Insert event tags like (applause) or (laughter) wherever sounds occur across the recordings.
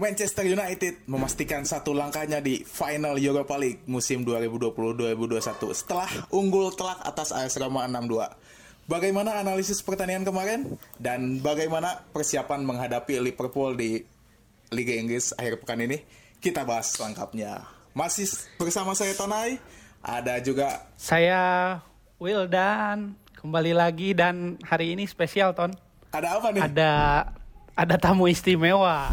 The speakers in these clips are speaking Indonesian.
Manchester United memastikan satu langkahnya di final Europa League musim 2020-2021 setelah unggul telak atas AS Roma 6-2. Bagaimana analisis pertandingan kemarin dan bagaimana persiapan menghadapi Liverpool di Liga Inggris akhir pekan ini? Kita bahas lengkapnya. Masih bersama saya Tonai, ada juga Saya Wildan kembali lagi dan hari ini spesial Ton. ada apa nih? Ada ada tamu istimewa.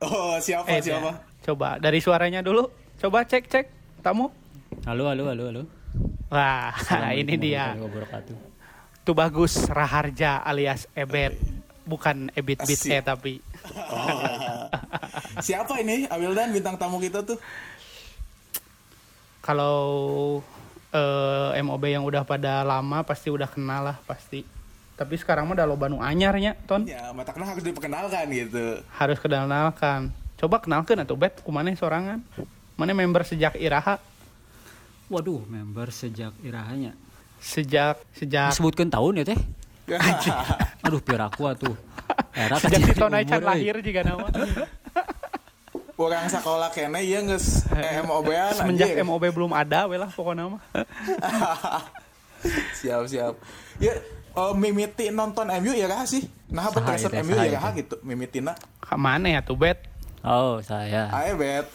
Oh, siapa Eh, siapa? Coba dari suaranya dulu. Coba cek cek tamu. Halo, halo, halo, halo. Wah, (laughs) ini dia. Tuh bagus Raharja alias Ebet. Bukan Ebit Bit Asik. E tapi Siapa ini? Awildan bintang tamu kita tuh. kalau eh, MOB yang udah pada lama pasti udah kenal lah pasti. Tapi sekarang mah udah lo Bandung anyarnya, Ton. Ya, mata kena harus diperkenalkan gitu. Harus kenalkan. Coba kenalkan atuh Bet, kumana sorangan. Mana member sejak Iraha? Waduh, member sejak irahanya. Sejak sejak Disebutkan tahun ya teh. Aduh, biar aku atuh. Era sejak si Tonai Chan umur, eh. lahir juga nama. Orang sekolah kene iya geus MOB-an (laughs) Semenjak anjing. MOB belum ada we lah pokoknya mah. (laughs) siap siap. Ya eh, mimiti nonton MU ya kah sih? Nah, apa ya teh, MU ya kah gitu mimitina. Ke mana ya tuh Bet? Oh, saya. Ayo bet.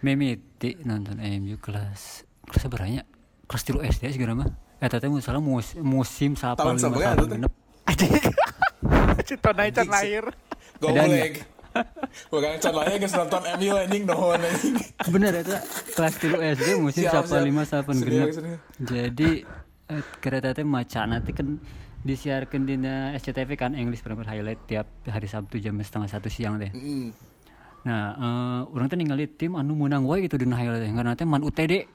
Mimiti nonton MU kelas kelas berapa Kelas 3 SD segala mah. Eh tadi salah mus, musim Tahun 85 seberapa tuh, teh? 86. si Tonai Chan Anjing sih. lahir. Goblek. Orang can lain geus nonton MU anjing dohon anjing. Bener itu kelas 3 SD musim. 85 Serius, 86. serius. Jadi eh, kereta teh maca nanti kan disiarkan di SCTV kan English Premier Highlight tiap hari Sabtu jam setengah satu siang teh. Mm. Nah, eh, orang teh ningali tim anu menang wae gitu di highlight. Karena teh man UTD.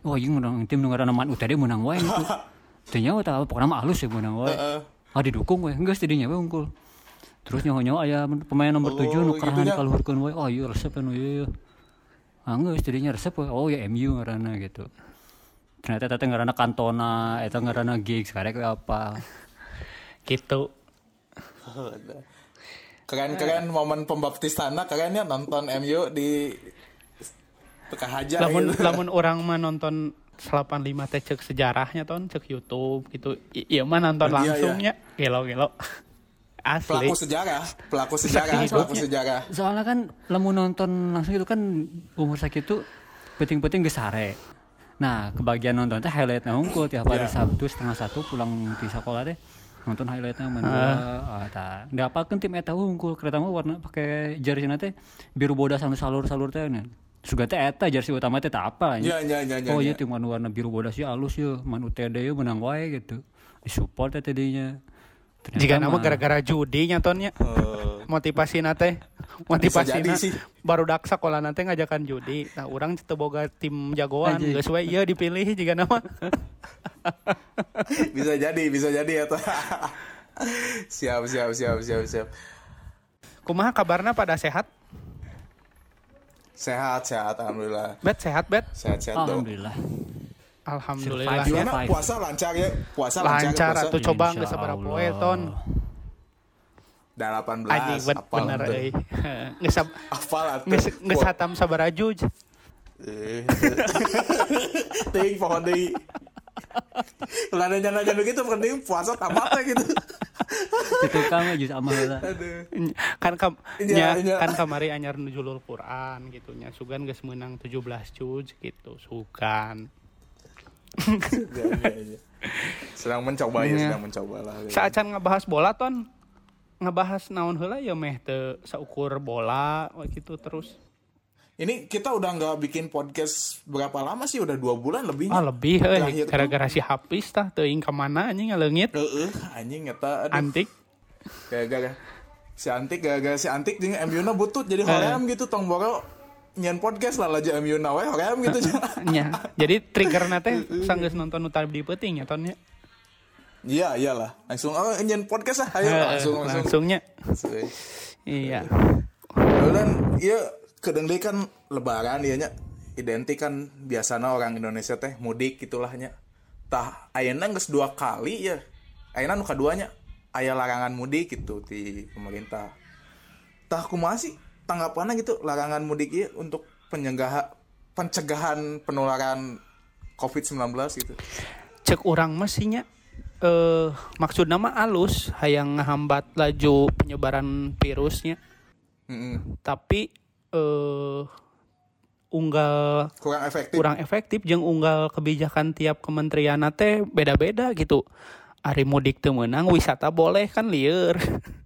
Wah, ieu menang tim nu ngaranna man UTD menang wae gitu. (laughs) Teu nyawa tah pokona mah halus ya menang wae. Heeh. Ah didukung we, geus tidinya we unggul. Terus nyawa-nyawa aya pemain nomor 7 Oh, nu kerahan gitu ya. kaluhurkeun wae. Oh, ieu resep anu ieu. Ah geus tidinya resep we. Oh, ya MU ngaranna gitu. Ternyata teh ngaranna Cantona, eta ngaranna Giggs, karek we apa. Gitu. Keren-keren momen pembaptisannya keren ya nonton MU di Teka Haja Lamun gitu. lamun orang mah nonton 85 teh cek sejarahnya ton cek YouTube gitu. I- Iya mah nonton Oh, iya, langsungnya. Gelo-gelo. Asli. pelaku sejarah, pelaku sejarah, pelaku hidupnya. sejarah. Soalnya kan lamun nonton langsung itu kan umur sakit itu penting-penting geus sare. Nah, kebagian nonton teh highlightnya unggul tiap hari Iya. Sabtu setengah satu pulang di sekolah teh nonton highlightnya main bola. Ah tah. Da kan tim eta unggul kereta mah warna pakai jersey teh biru bodas anu salur-salur teh. Nya suga teh eta jersey utama teh tak apa Iya, iya, iya, iya, oh iya. iya. tim anu warna biru bodas ya alus ya man UTD ya menang wae gitu. Disupport teh tadinya Ternyata Jika nama gara-gara judi nyatonnya. Eh, Motivasi nate motivasi baru dak sekolah nanti ngajakan judi. Nah orang teu boga tim jagoan geus we. Ieu dipilih jika nama. (laughs) Bisa jadi, bisa jadi ya (laughs) siap, siap, siap, siap, siap. kumaha kabarna pada sehat? Sehat, sehat, alhamdulillah. bet sehat bet? Sehat, sehat dong. Alhamdulillah Survive. ya. Gimana Five. puasa lancar ya? Puasa lancar, lancar puasa. atuh coba geus sabaraha Allah. poe ton Dah 18, anjing bet bener (laughs) euy geus sab- Hafal atuh. geus geus hatam eh. (laughs) Ting pohon deui. Lah ada jalan-jalan begitu penting puasa tamatnya gitu. itu kan justru amal kan kam nya, iya. kan kamari anyar nujulul Quran gitu nya sugan geus meunang 17 juj gitu sugan Ya, ya, ya. Sedang mencoba ya, Iya. sedang mencoba lah. Saacan ngebahas bola ton ngebahas naon heula ya meh teu saukur bola we gitu terus Ini kita udah nggak bikin podcast berapa lama sih? Udah dua bulan lebihnya. ah lebih tuh. gara-gara si Hafiz tah teuing ka mana anjing ngaleungit Heeh, anjing eta antik Gara-gara si Antik gara-gara si Antik jeung MU na butut jadi hoream gitu tong boro nyen podcast lah (laughs) aja MU na we hoream gitu. nya jadi trigger teh sanggeus nonton nu tadi peuting ya ton nya Iya, iyalah. Langsung oh nyen podcast lah. Ayo langsung langsung. langsungnya Langsung. iya Dan iya deui kan lebaran ieu nya identik kan biasanya orang Indonesia teh mudik gitulah nya. Tah ayeuna geus dua kali ya. Ayeuna nu kaduanya aya larangan mudik gitu di pemerintah. Tah kumaha sih tanggapannya gitu larangan mudik ieu untuk pencegahan pencegahan penularan COVID-19 gitu. cek orang mestinya eh maksud nama alus hayang ngehambat laju penyebaran virusnya Mm-mm. tapi eh unggal Kurang efektif. kurang efektif jeung unggal kebijakan tiap kementerian teh beda-beda gitu Ari mudik teu meunang wisata boleh kan lieur (laughs)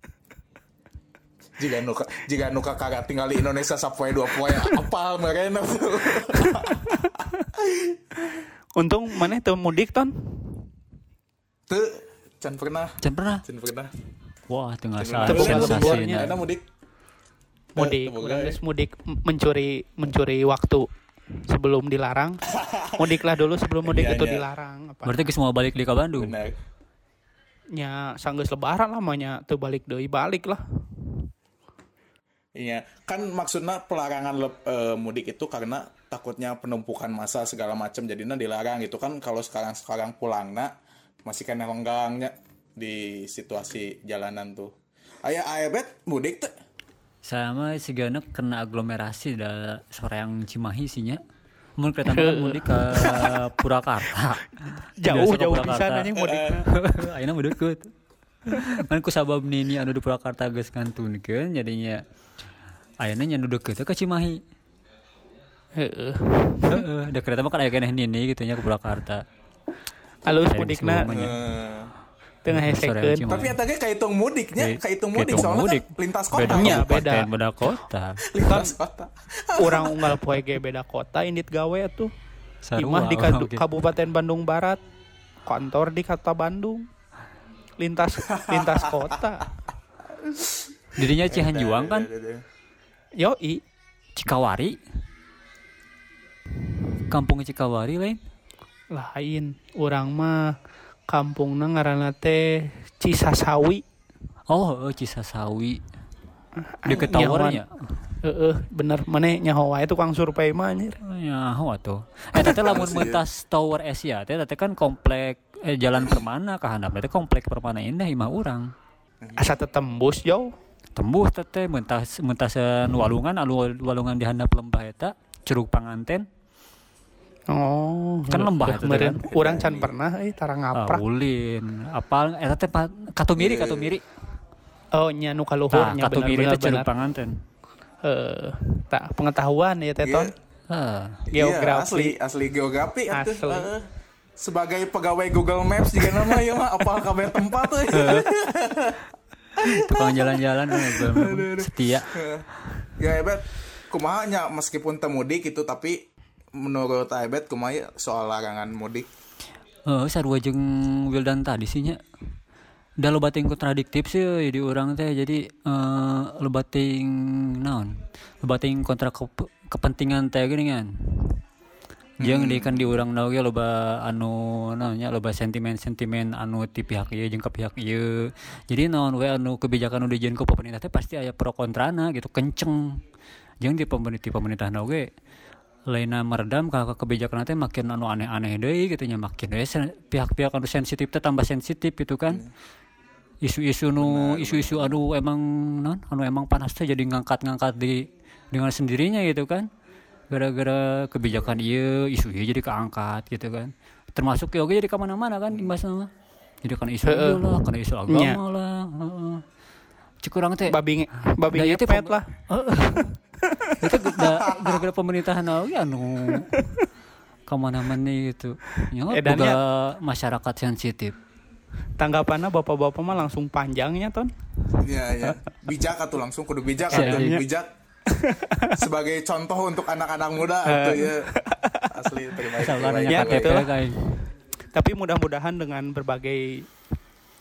Jika nuka jika nuka kagak tinggal di Indonesia sapoe dua poe apal merena tuh. untung mana teu mudik ton Tuh can pernah. Can pernah. Can pernah. Wah, tengah Can saat Tepuk pernah. tangan sensasi. Enak mudik. mudik geus mudik mencuri mencuri waktu sebelum dilarang (laughs) mudiklah dulu sebelum mudik Iya, itu iya. dilarang apa Berarti geus mau balik di ka Bandung. Benar. nya sanggeus lebaran lamanya teu balik deui balik lah Iya, kan maksudnya pelarangan lep- eh, mudik itu karena takutnya penumpukan massa segala macam jadinya dilarang gitu kan kalau sekarang sekarang pulangna masih kena lenggangnya di situasi jalanan tuh. Aya aya bet mudik tuh. Sama si Gana kena aglomerasi da soreang Cimahi sih nya. Mun kereta kan mudik ke (laughs) Purwakarta. jauh jauh Purwakarta. pisan anjing mudik (laughs) Ayeuna mah deukeut. Kan ku sabab nini anu di Purwakarta geus ngantunkeun jadinya ayeuna nya nu deukeut ke Cimahi. heeh Heeh, da kereta mah kan aya keneh nini gitu nya ke Purwakarta. alus mudikna Umanya. Eh, tengah hesekeun tapi eta ge kahitung mudiknya, Jadi, kahitung mudik soalnya mudik. kan lintas kota. Beda kabupaten, beda. beda kota. (laughs) lintas kota. (laughs) orang unggal poe ge beda kota indit gawe tuh imah di kadu- oke. Kabupaten Bandung Barat kantor di kota Bandung lintas lintas kota Dirinya Cihanjuang kan? Yoi Cikawari. Kampung Cikawari lain. lain orang mah kampungna ngaranna teh Cisasawi Oh, Cisasawi. Deket Nyawan. towernya. heeh bener mana nyaho wae tukang survei mah anjir Ya, oh atuh. Eh, tete lamun mentas Tower Asia, teh tete kan komplek eh, Jalan Permana ka handap teh komplek Permana Indah imah urang. asa teu tembus jauh Tembus tete mentas mentasan walungan anu walungan di handap lembah eta Curug Panganten. oh Kan lembah Udah itu teh kemarin kan? urang can pernah eh tara Ah, ngaprak ulin. Apal eta teh pa- Katumiri Katumiri. oh nya nu Tah, kaluhurnya Katumiri bener teh Curug bener Panganten. eh tak pengetahuan ya teh ton Ah. Iya, Geografi. asli asli geografi atuh. Asli. Heeh. sebagai pegawai Google Maps juga nama ya mah apal kabeh tempat tuh. (laughs) (laughs) Tukang jalan-jalan kan setia. ya Ebet kumaha nya meskipun teu mudik itu tapi menurut Ebet kumaha ya soal larangan mudik Oh, sarua jeung Wildan tadi sih nya. Da loba ting kontradiktif sih euy di urang teh jadi eh loba ting naon? Loba ting kontra kep- kepentingan teh geuning kan. Di kan di urang na oge loba anu naon nya loba sentimen-sentimen anu ti pihak ieu jeung ke pihak ieu. Jadi naon we anu kebijakan nu dijieun ku pemerintah teh pasti aya pro kontrana gitu kenceng. Jeung di pemerintah pemerintah na oge lainna meredam ka kebijakan teh makin anu aneh-aneh deui gitu nya makin sen- pihak-pihak anu sensitif teh tambah sensitif gitu kan. Isu-isu nu isu-isu anu emang non anu emang panas teh jadi ngangkat-ngangkat di dengan sendirinya gitu kan gara-gara kebijakan iya isu iya jadi keangkat gitu kan. Termasuk ya oke jadi ke mana-mana kan imbasna mah jadi kan isu ieu lah karena isu agama Nya. lah heeh. Cek urang teh babi nge- babi ngepet pem- lah. (laughs) Itu gara-gara pemerintahan oge anu. Ke mana-mana gitu. Ya Edannya- boga masyarakat sensitif. Tanggapannya bapak-bapak mah langsung panjangnya ton. Ya ya bijak atuh langsung kudu bijak Iya, atuh iya. bijak (laughs) sebagai contoh untuk anak-anak muda atuh ya. Asli terima kasih. Ya, gitu tapi mudah-mudahan dengan berbagai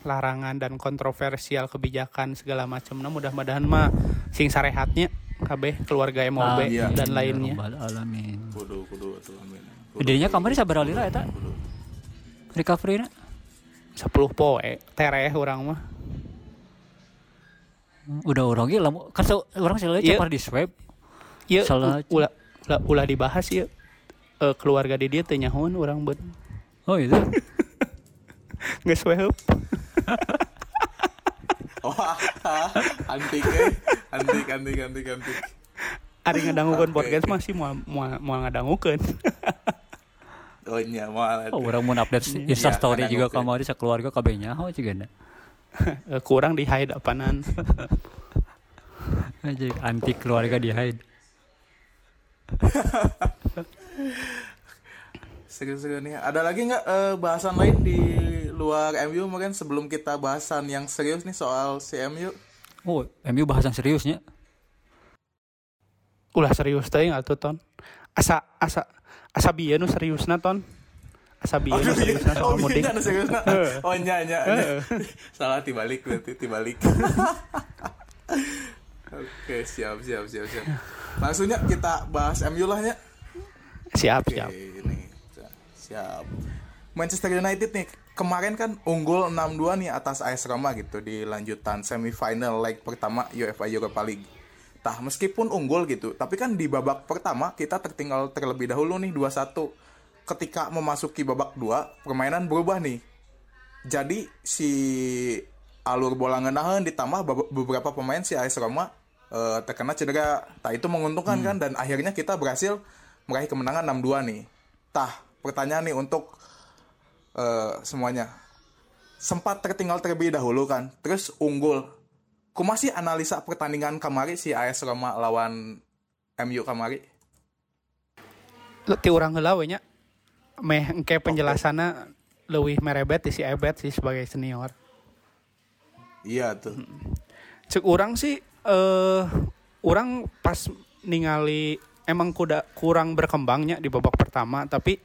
larangan dan kontroversial kebijakan segala macamnya mudah-mudahan mah sing sarehatnya kabeh keluarga MOB Ah, iya. dan Ya lainnya. Alamin. Kudu kudu atuh amin. Dirinya kamari sabar alira eta? Recovery na? 10 poe tereh orang mah Udah orang ge lamu kan so, orang selalu Iya. cepar di swab. Iya, Salah. ulah ulah, ulah dibahas ya Eh, keluarga di dia teu nyahoan orang bet Oh itu. geus weheup Wah, antik eh. antik antik antik antik Ari ngadangukeun Oke, podcast oke. masih mau mau mau ngadangukeun. oh iya malah Oh, orang mau update Insta Iya, story kadang juga kamari sakeluarga kabehnya oh juga Eh, kurang di hide apaanan. (laughs) Jadi anti keluarga di hide. seru-seru nih ada lagi nggak eh, bahasan lain di luar MU mungkin sebelum kita bahasan yang serius nih soal CMU Oh, MU bahasan seriusnya. Ulah serius teh atuh ton. Asa asa asa bieu nu seriusna ton. Bieu nu seriusna oh soal mudik. iya nah, serius nah. oh nya nya nya. salah tibalik berarti tibalik oke siap siap siap siap langsungnya kita bahas MU lah ya Siap, Oke, siap. ini siap. Manchester United nih kemarin kan unggul 6-2 nih atas AS Roma gitu di lanjutan semifinal leg pertama UEFA Europa League. Tah meskipun unggul gitu, tapi kan di babak pertama kita tertinggal terlebih dahulu nih 2-1. Ketika memasuki babak 2, permainan berubah nih. Jadi si alur bola ngenahan ditambah bebe- beberapa pemain si AS Roma eh, terkena cedera. Tah itu menguntungkan kan dan akhirnya kita berhasil meraih kemenangan 6-2 nih. Tah, pertanyaan nih untuk eh, semuanya. Sempat tertinggal terlebih dahulu kan, terus unggul. Kuma sih analisa pertandingan kamari si AS Roma lawan MU kamari? Ti urang heula we nya. Meh engke penjelasanna leuwih merebet si Ebet sih sebagai senior. Iya tuh. Cek urang sih eh urang pas ningali emang kuda kurang berkembangnya di babak pertama tapi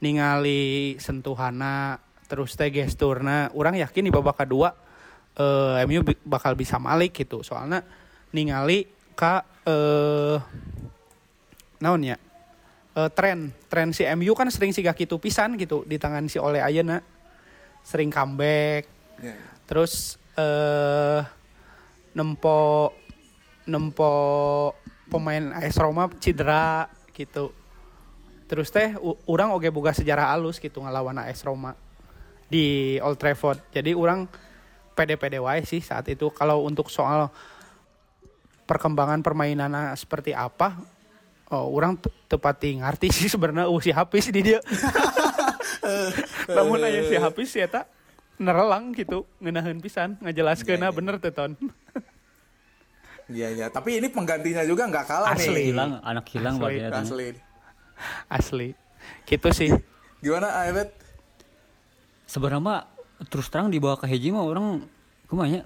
ningali sentuhana terus teh gesturna urang yakin di babak kedua eh MU bakal bisa malik gitu soalnya ningali ka eh naon ya eh, tren. Tren si MU kan sering siga kitu pisan gitu di tangan si Ole Ayeuna. Sering comeback. Iya. terus eh nempo nempo pemain AS Roma cedera gitu. Terus teh urang oge boga sejarah alus gitu ngelawan AS Roma di Old Trafford. Jadi urang pede-pede wae sih saat itu. Kalau untuk soal perkembangan permainan seperti apa oh urang te- tepati ngerti sih sebenarnya uh, si Hafiz di dia (laughs) namun aya si Hafiz si eta nerelang gitu ngenaheun pisan ngajelaskeun Iya, iya. bener tuh ton (laughs) Iya, iya. Tapi ini penggantinya juga nggak kalah Asli. nih. Hilang anak hilang Asli, berarti ya. Asli. asli gitu sih Gimana AyBet? Sebenarnya terus terang dibawa ke hiji mah orang kumanya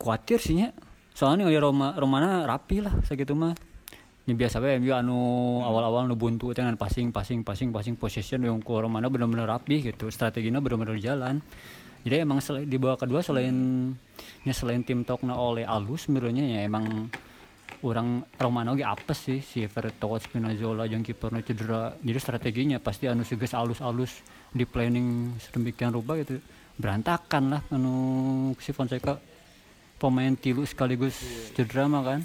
khawatir sih nya. Soalnya ningali Roma Romana rapi lah segitu mah. Ini biasa bae MU anu awal-awal nu buntu teh ngan passing passing passing passing possession yang ku Romana bener-bener rapi gitu. Strateginya bener-bener jalan. Jadi emang di bawah kedua selain nya selain tim tokna oleh alus sebenarnya ya emang orang Romano ge apes sih. Si Vertonghen Spinazzola jeung kiperna cedera. Jadi strateginya pasti anu suges alus-alus di planning sedemikian rupa gitu. Berantakan lah anu si Fonseca. Pemain tilu sekaligus cedera mah kan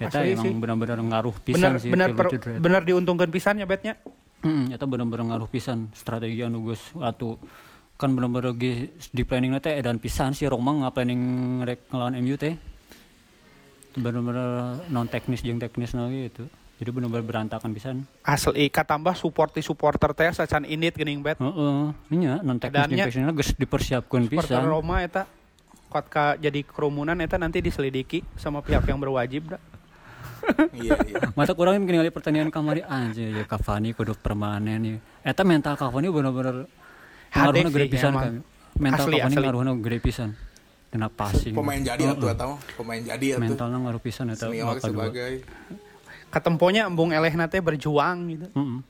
Eta Asli emang sih. benar-benar ngaruh bener pisan sih bener per- cedera eta. bener diuntungkan pisan ya betnya Hmm, eta bener-bener ngaruh pisan. Strategi anu geus atuh kan bener-bener ge di planning teh edan pisan si Roma nggak planning rek ngelawan MU teh. Bener-bener non teknis jeung teknis lagi gitu. Jadi bener-bener berantakan pisan. Asli katambah supporti supporter teh sacan init geuning bet heeh. Nya non teknis jeung teknisna geus dipersiapkeun supporter pisan. Roma eta kuat ka jadi kerumunan eta nanti diselidiki sama pihak yang berwajib dah iya, iya. mata kurang ningali pertandingan kamari anjir ya Cavani kudu permanen ya eta mental Cavani bener-bener ngaruhna gede pisan kan mental Asli, Cavani ngaruhna gede pisan. Kena passing. Pemain jadi atuh atau? Pemain jadi atuh. mentalnya ngaruh pisan eta sebagai. Katemponya embung elehna teh berjuang gitu. Heeh.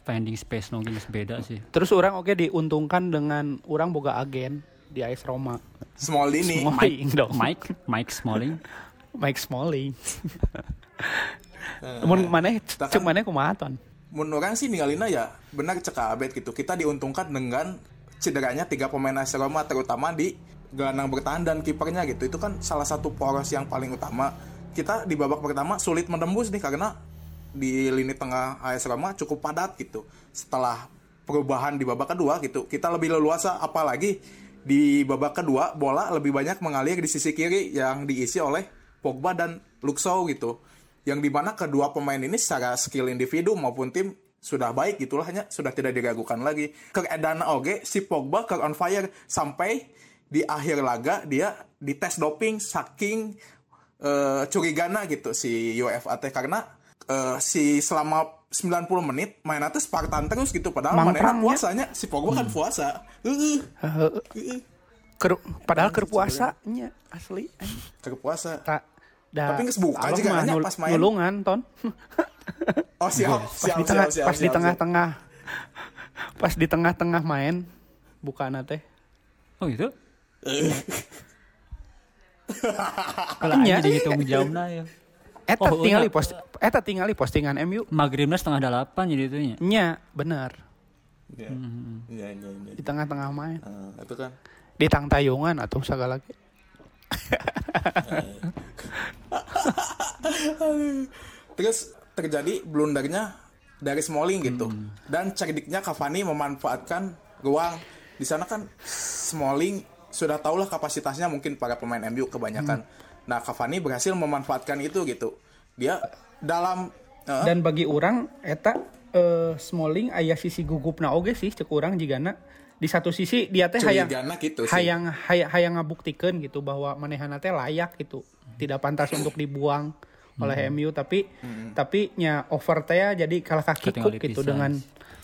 finding space no geus beda sih. Terus orang oke diuntungkan dengan orang boga agen di AS Roma. Small ini. Smalling dong. Mike Mike Smalling. Mike Smalling (laughs) Mun Kita cek kan- maneh kumaha ton Menurut orang sih ninggalina ya benar cek Abed gitu. Kita diuntungkan dengan cederanya tiga pemain AS Roma terutama di gelandang bertahan dan kipernya gitu. Itu kan salah satu poros yang paling utama. Kita di babak pertama sulit menembus nih karena di lini tengah AS Roma cukup padat gitu. Setelah perubahan di babak kedua gitu, kita lebih leluasa apalagi di babak kedua bola lebih banyak mengalir di sisi kiri yang diisi oleh Pogba dan Shaw gitu. Yang di mana kedua pemain ini secara skill individu maupun tim sudah baik gitulah hanya sudah tidak diragukan lagi. Ke Edana oge si Pogba ke on fire sampai di akhir laga dia dites doping saking eh, curigana gitu si UEFA teh karena eh, si selama 90 menit main atas Spartan terus gitu padahal mana ya. puasanya si Pogba kan puasa. Heeh. Heeh. Ker, padahal keur puasanya asli. puasa. Tak da, Tapi buka Allah juga mah nya nul- pas main. Nulungan ton. (laughs) Oh siap, pas siap, di tengah siap, siap, pas di siap, tengah-tengah pas di tengah-tengah main bukan teh. Oh gitu? (laughs) Kalau aja dihitung jamnya ya. Eta Oh, tinggal iya. post eta tinggal postingan MU. Maghribnya setengah delapan jadi itu nya. Nya, bener. Iya. Iya, iya, iya. Di tengah-tengah main. Nah, itu kan. Di tang tayungan atau segala lagi. (laughs) Terus terjadi blundernya dari Smalling gitu. Dan cerdiknya Cavani memanfaatkan ruang di sana kan Smalling sudah tahulah kapasitasnya mungkin para pemain MU kebanyakan. Nah, Cavani berhasil memanfaatkan itu gitu. Dia dalam eh, Dan bagi orang eta eh, Smalling aya sisi gugupna oge sih cek urang jigana di satu sisi dia teh hayang gitu sih. hayang hayang, hayang ngabuktikeun gitu bahwa manehana teh layak gitu. Tidak pantas untuk dibuang oleh MU tapi tapi nya over teh ya jadi kalah kaki gitu dengan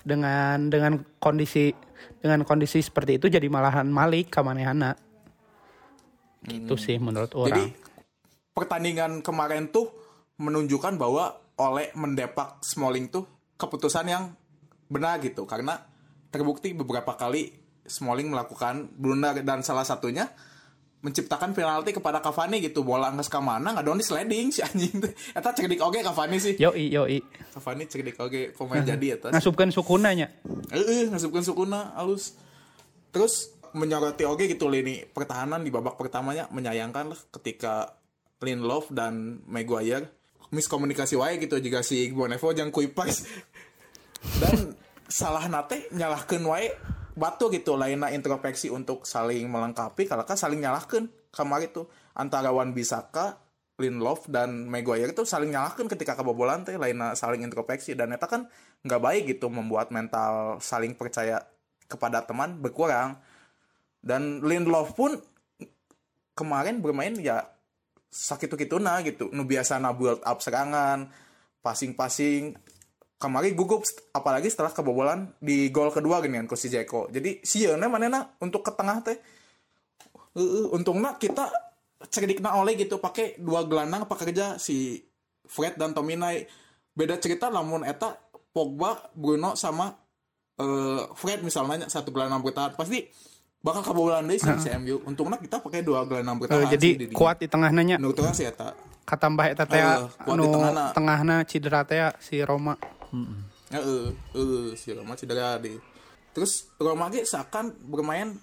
dengan dengan kondisi dengan kondisi seperti itu jadi malahan malik ka manehana. Gitu sih menurut Jadi orang. pertandingan kemarin tuh menunjukkan bahwa Oleh mendepak Smalling tuh keputusan yang benar gitu. Karena terbukti beberapa kali Smalling melakukan blunder dan salah satunya menciptakan penalti kepada Cavani gitu. Bola nges ka mana ngadon di sliding si anjing teh (laughs) eta cerdik oge Cavani sih. Yoi yoi. Cavani cerdik oge pemain jadi eta. Ngasupkeun sukunanya Heeh, ngasupkeun sukuna halus. Terus menyoroti oge gitu lini pertahanan di babak pertamanya menyayangkan lah ketika Lindelof dan Maguire miskomunikasi wae gitu jika si Bonevo jeung Kuipers (laughs) dan salah nate nyalahkeun wae batu gitu. Lainnya introspeksi untuk saling melengkapi kalau kan saling nyalahkeun kamar itu antara Wan Bisaka Lindelof dan Maguire itu saling nyalahkan ketika kebobolan teh lainnya saling introspeksi. Dan eta kan nggak baik gitu membuat mental saling percaya kepada teman berkurang. Dan Lindelof pun kemarin bermain ya sakit gitu nah gitu. Nu biasa na build up serangan passing-passing kemarin gugup apalagi setelah kebobolan di gol kedua gini kan si Jeko jadi sieuna manena untuk ke tengah teh Heeh, untungnya kita cerdikna oleh gitu pakai dua gelandang apa kerja si Fred dan Tominay beda cerita namun eta Pogba Bruno sama eh, Fred misalnya satu gelandang bertahan pasti bakal kebobolan deh si, si MU untungnya kita pakai dua gelandang Eh, bertahan jadi sih kuat di tengah nanya menurut sih eta. Katambah eta teh Eh, di anu tengahna. tengahna cedera teh si Roma Heeh, heeh, si Roma cedera deh. Terus Roma ge seakan bermain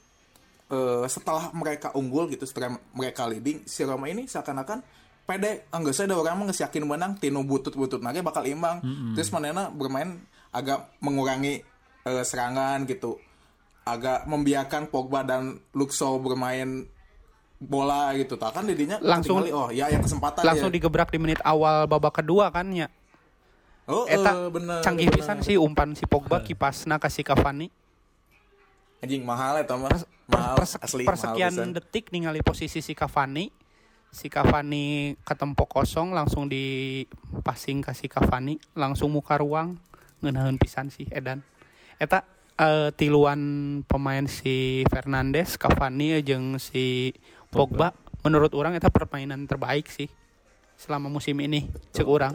eh, setelah mereka unggul gitu, setelah mereka leading, si Roma ini seakan-akan pede, enggak saya ada orang geus yakin menang, tinu butut-butut nage bakal imbang. Terus manena bermain agak mengurangi eh, serangan gitu. Agak membiarkan Pogba dan Luxo bermain bola gitu. Tak kan didinya Langsung- oh ya yang kesempatan langsung ya. digebrak di menit awal babak kedua kan ya Oh, eta eh, bener, canggih bener. pisan sih umpan si Pogba kipasna kasih Cavani. Anjing mahal ya mah. Mahal perse- asli persekian mahal detik ningali posisi si Cavani. Si Cavani ketempo kosong langsung di passing kasih Cavani langsung muka ruang. Ngeunaheun pisan sih Edan. Eta eh, tiluan pemain si Fernandes Cavani jeung si Pogba. Menurut orang eta permainan terbaik sih selama musim ini cek urang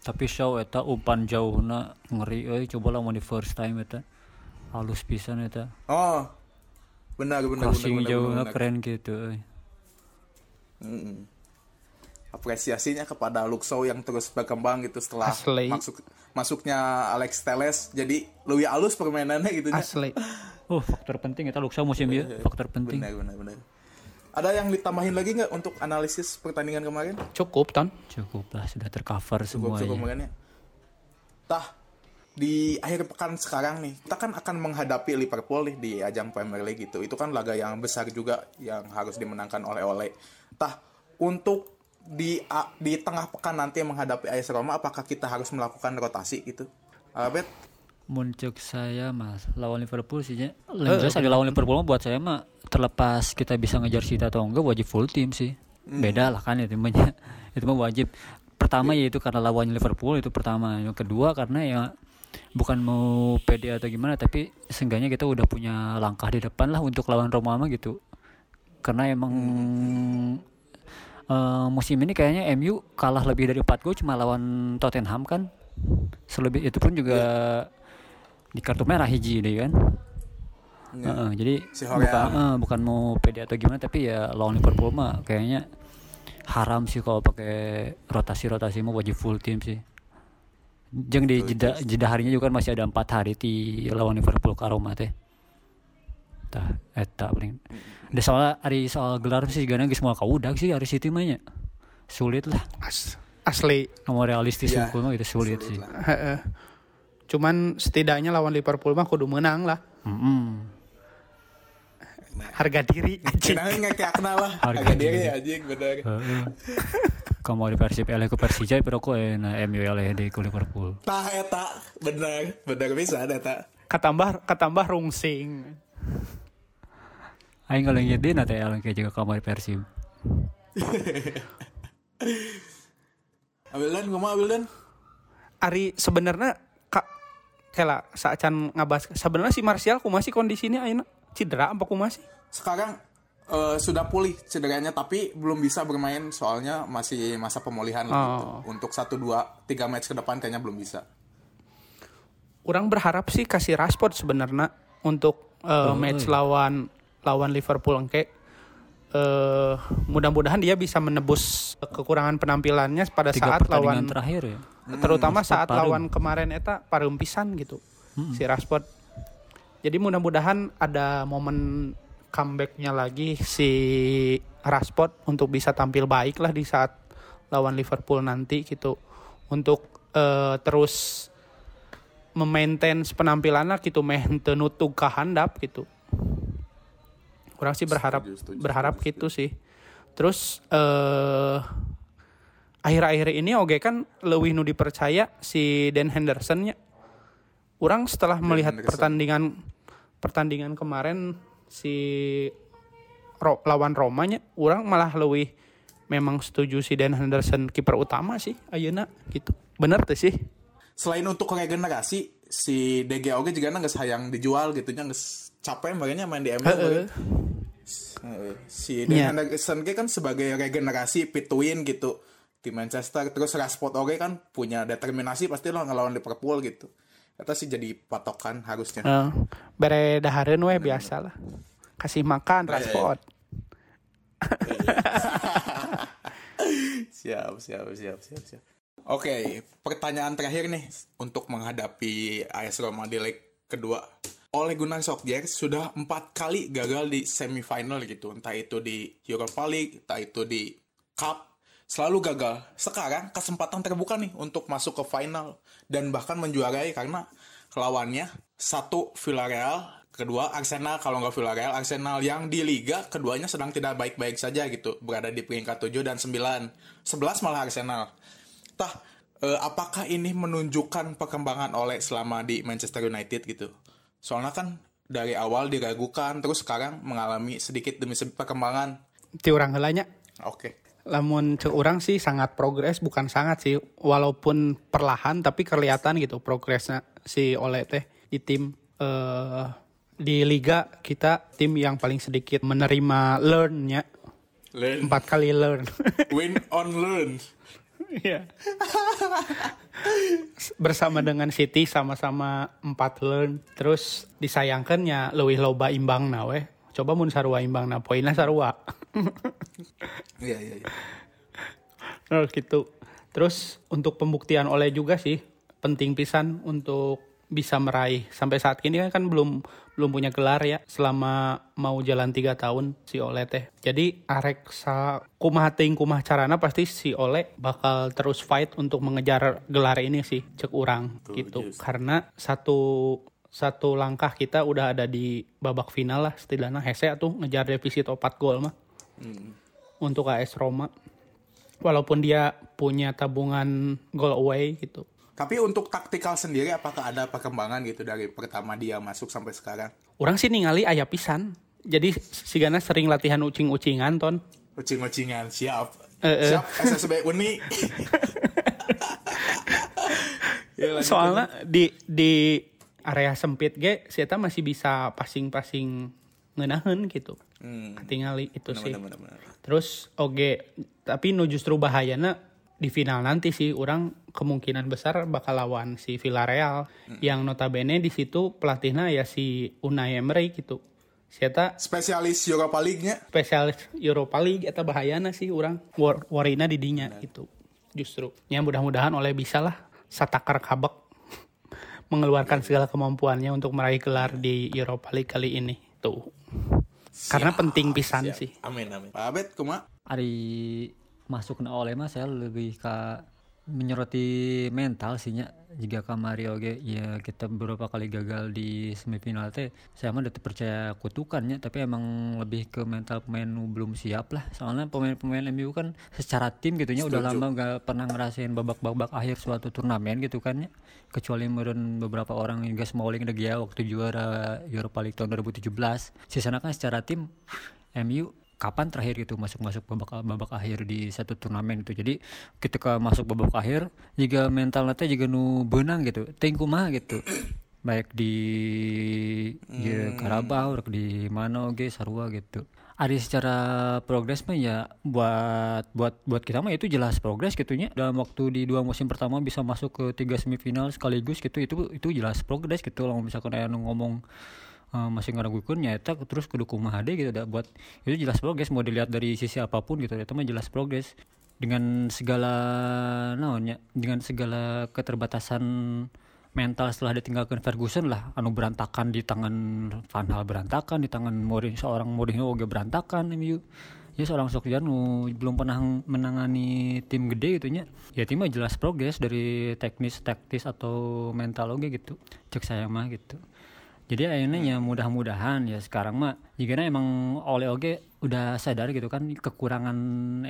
Tapi show eta umpan jauhna ngeri euy coba lah mau di first time eta. Halus pisan eta. Oh. Benar benar benar. Crossing jauhna benar. keren gitu euy. Mm-mm. Apresiasinya kepada Luxo yang terus berkembang gitu setelah Asli. masuk masuknya Alex Teles jadi lebih halus permainannya gitu nya. asli Oh, faktor penting eta Luxa musim ieu, faktor penting. Benar benar benar. Ada yang ditambahin lagi nggak untuk analisis pertandingan kemarin? cukup ton Cukup lah sudah tercover Cukup cukup semuanya. makanya. Tah di akhir pekan sekarang nih kita kan akan menghadapi Liverpool nih di ajang Premier League gitu. Itu kan laga yang besar juga yang harus dimenangkan oleh Ole. Tah untuk di di tengah pekan nanti menghadapi AS Roma apakah kita harus melakukan rotasi gitu? Albert, Muncul saya mas lawan Liverpool sih ya. Yang jelas ada lawan Liverpool buat saya mah terlepas kita bisa ngejar City atau enggak wajib full tim sih. Beda lah kan ya timnya. (laughs) itu mah wajib. Pertama yaitu karena lawan Liverpool itu pertama. Yang kedua karena ya bukan mau pede atau gimana tapi seenggaknya kita udah punya langkah di depan lah untuk lawan Roma mah gitu. Karena emang eh, musim ini kayaknya MU kalah lebih dari 4 gol cuma lawan Tottenham kan. Selebih itu pun juga di kartu merah hiji deh kan. Heeh, jadi Si bukan eh, bukan mau pede atau gimana tapi ya lawan Liverpool mah kayaknya haram sih kalau pakai rotasi-rotasi mah wajib full tim sih. Jeng di jeda, jeda harinya juga kan masih ada empat hari di lawan Liverpool ke Roma teh. Tah, eta paling. Ada soal hari soal gelar sih gana geus moal kaudag sih hari City mah nya. Sulit lah. As- asli Mau realistis Iya, hukum mah itu sulit, sih. lah. Heeh. cuman setidaknya lawan Liverpool mah kudu menang lah Mm-mm. Harga diri anjing. Kenapa nggak kayak kenal lah? Harga Harga diri diri. anjing bener. Heeh. (laughs) Kamu di Persib eleh ke Persija pero kok enak MU eleh di ku Liverpool. Tah eta bener bener bisa eta. katambah katambah rungsing Aing kalau ngide nanti eleh kayak juga kamu di Persib. (laughs) Abildan, ngomong Abildan. Ari sebenarnya kak kela saat can ngabas sebenarnya si Martial ku masih kondisinya ayeuna cedera apa masih Sekarang eh, sudah pulih cederanya tapi belum bisa bermain soalnya masih masa pemulihan lah gitu. Oh. Untuk 1 2 3 match ke depan kayaknya belum bisa. orang berharap sih kasih Rashford sebenarnya untuk eh, match lawan lawan Liverpool engke eh mudah-mudahan dia bisa menebus kekurangan penampilannya pada Tiga saat lawan terakhir ya. terutama Rashford saat pareum. lawan kemarin eta pareum pisan gitu si Rashford jadi mudah-mudahan ada momen comebacknya lagi si Rashford untuk bisa tampil baik lah di saat lawan Liverpool nanti gitu. Untuk eh, terus memaintain penampilannya gitu teu nutug ka handap gitu. Kurang sih berharap Setuju, setuju, berharap gitu sih. Terus eh akhir-akhir ini oke kan lebih nu dipercaya si Dan Henderson nya orang setelah melihat Henderson. pertandingan pertandingan kemarin si Ro- lawan Romanya orang malah lebih memang setuju si Dan Henderson kiper utama sih ayeuna gitu. Bener tuh sih? Selain untuk regenerasi si DGOG juga nggak sayang dijual gitu nya capek makanya main di MU si Iya. Dan Henderson kan sebagai regenerasi pituin gitu di Manchester. Terus Rashford oge kan punya determinasi pasti lo ngelawan Liverpool gitu Eta sih jadi patokan harusnya. Eh, bere dahareun we biasa lah kasih makan Rashford (laughs) siap siap siap siap siap. Oke pertanyaan terakhir nih untuk menghadapi AS Roma di leg kedua. Ole Gunnar Solskjaer sudah empat kali gagal di semifinal gitu. Entah itu di Europa League entah itu di Cup selalu gagal. Sekarang kesempatan terbuka nih untuk masuk ke final dan bahkan menjuarai karena lawannya satu Villarreal kedua Arsenal. Kalau nggak Villarreal Arsenal yang di Liga keduanya sedang tidak baik-baik saja gitu berada di peringkat 7 dan 9 11 malah Arsenal. Tah eh, apakah ini menunjukkan perkembangan oleh selama di Manchester United gitu? Soalnya kan dari awal diragukan terus sekarang mengalami sedikit demi sedikit perkembangan. Ti urang heula nya oke lamun cek orang sih sangat progres bukan sangat sih walaupun perlahan tapi kelihatan gitu progresnya si Ole teh di tim eh di liga kita tim yang paling sedikit menerima learn-nya. Learn. Empat kali learn. (laughs) Win on learn. Iya. bersama dengan City sama-sama empat learn. Terus disayangkannya lebih loba imbang weh. Coba mun sarua imbang nah poinnya sarua (laughs) iya iya iya Nah, gitu. Terus untuk pembuktian oleh juga sih penting pisan untuk bisa meraih sampai saat ini kan belum belum punya gelar ya selama mau jalan tiga tahun si Ole teh. Jadi arek sa kumaha teuing kumaha carana pasti si Ole bakal terus fight untuk mengejar gelar ini sih cek urang gitu. Karena satu satu langkah kita udah ada di babak final lah setidaknya hese tuh ngejar defisit 4 gol mah untuk AS Roma. walaupun dia punya tabungan goal away gitu. Tapi untuk taktikal sendiri apakah ada perkembangan gitu dari pertama dia masuk sampai sekarang? Orang sih ningali aya pisan. Jadi si Gana sering latihan ucing-ucingan ton. Ucing-ucingan siap. Eh, eh. Siap SSB Uni. (laughs) Ya, lanjut. Soalnya di di area sempit ge si eta masih bisa passing-passing ngeunaheun gitu. Hmm. Tingali itu sih. Bener, bener, bener. Terus oge tapi nu justru bahayana di final nanti sih orang kemungkinan besar bakal lawan si Villarreal yang notabene di situ pelatihnya ya si Unai Emery gitu. Si eta Spesialis Europa League-nya. spesialis Europa League eta bahayana sih orang war warina di dinya gitu. Justru. Ya mudah-mudahan oleh bisa lah satakar kabak (laughs) mengeluarkan segala kemampuannya untuk meraih gelar di Europa League kali ini. Tuh. Karena penting pisan Siap. sih. Amin amin. Pak Abed, kuma? Ari masuk na oleh mah saya lebih ke menyoroti mental sih nya jika ke Mario oge ya kita beberapa kali gagal di semifinal teh saya mah udah percaya kutukannya tapi emang lebih ke mental pemain belum siap lah. Soalnya pemain-pemain MU kan secara tim gitu nya udah lama gak pernah ngerasain babak-babak akhir suatu turnamen gitu kan ya kecuali meren beberapa orang yang gas Smalling de Gea waktu juara Europa League tahun 2017 sisanya kan secara tim MU kapan terakhir gitu masuk masuk babak babak akhir di satu turnamen gitu. Jadi ketika masuk babak akhir jika mental nanti juga nu benang gitu tengku mah gitu. Baik di ya, Karabau rek di mana oge sarua gitu. Ada secara progres mah ya buat buat buat kita mah itu jelas progres gitunya dalam waktu di dua musim pertama bisa masuk ke tiga semifinal sekaligus gitu itu itu jelas progres gitu. Kalau misalkan aya nu ngomong eh, masih ngeragukan nyata terus kudu kumaha deh gitu dah buat itu jelas progres mau dilihat dari sisi apa pun gitu itu mah jelas progres. Dengan segala naonnya dengan segala keterbatasan mental setelah ditinggalkan Ferguson lah anu berantakan di tangan Van Hal berantakan di tangan Mourinho seorang Mourinho oge berantakan MU ya seorang Sokjan belum pernah menangani tim gede gitu nya. Ya tim mah jelas progres dari teknis taktis atau mental oge gitu. Cek saya mah gitu jadi akhirnya ya mudah-mudahan ya sekarang mah jika emang oleh oge udah sadar gitu kan kekurangan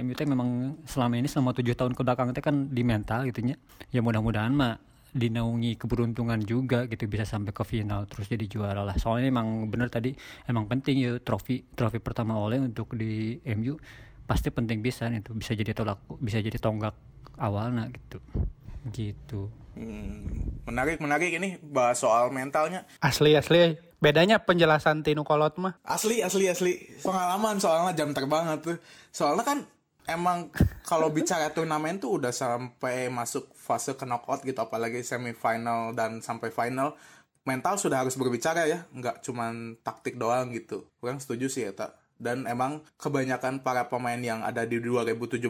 MU teh memang selama ini selama tujuh tahun ke belakang teh kan di mental gitu nya. Ya mudah-mudahan mah dinaungi keberuntungan juga gitu bisa sampai ke final terus jadi juara lah. Soalnya emang bener tadi emang penting ya trofi trofi pertama oleh untuk di MU pasti penting bisa itu bisa jadi tolak bisa jadi tonggak awalnya gitu. Gitu Hmm, menarik menarik ini bahas soal mentalnya. Asli asli. Bedanya penjelasan Tinu Kolot mah. Asli asli asli. Pengalaman soalnya jam terbang tuh. Soalnya kan emang kalau bicara turnamen tuh udah sampai masuk fase ke knockout gitu apalagi semifinal dan sampai final mental sudah harus berbicara ya nggak cuman taktik doang gitu kurang setuju sih ya tak dan emang kebanyakan para pemain yang ada di 2017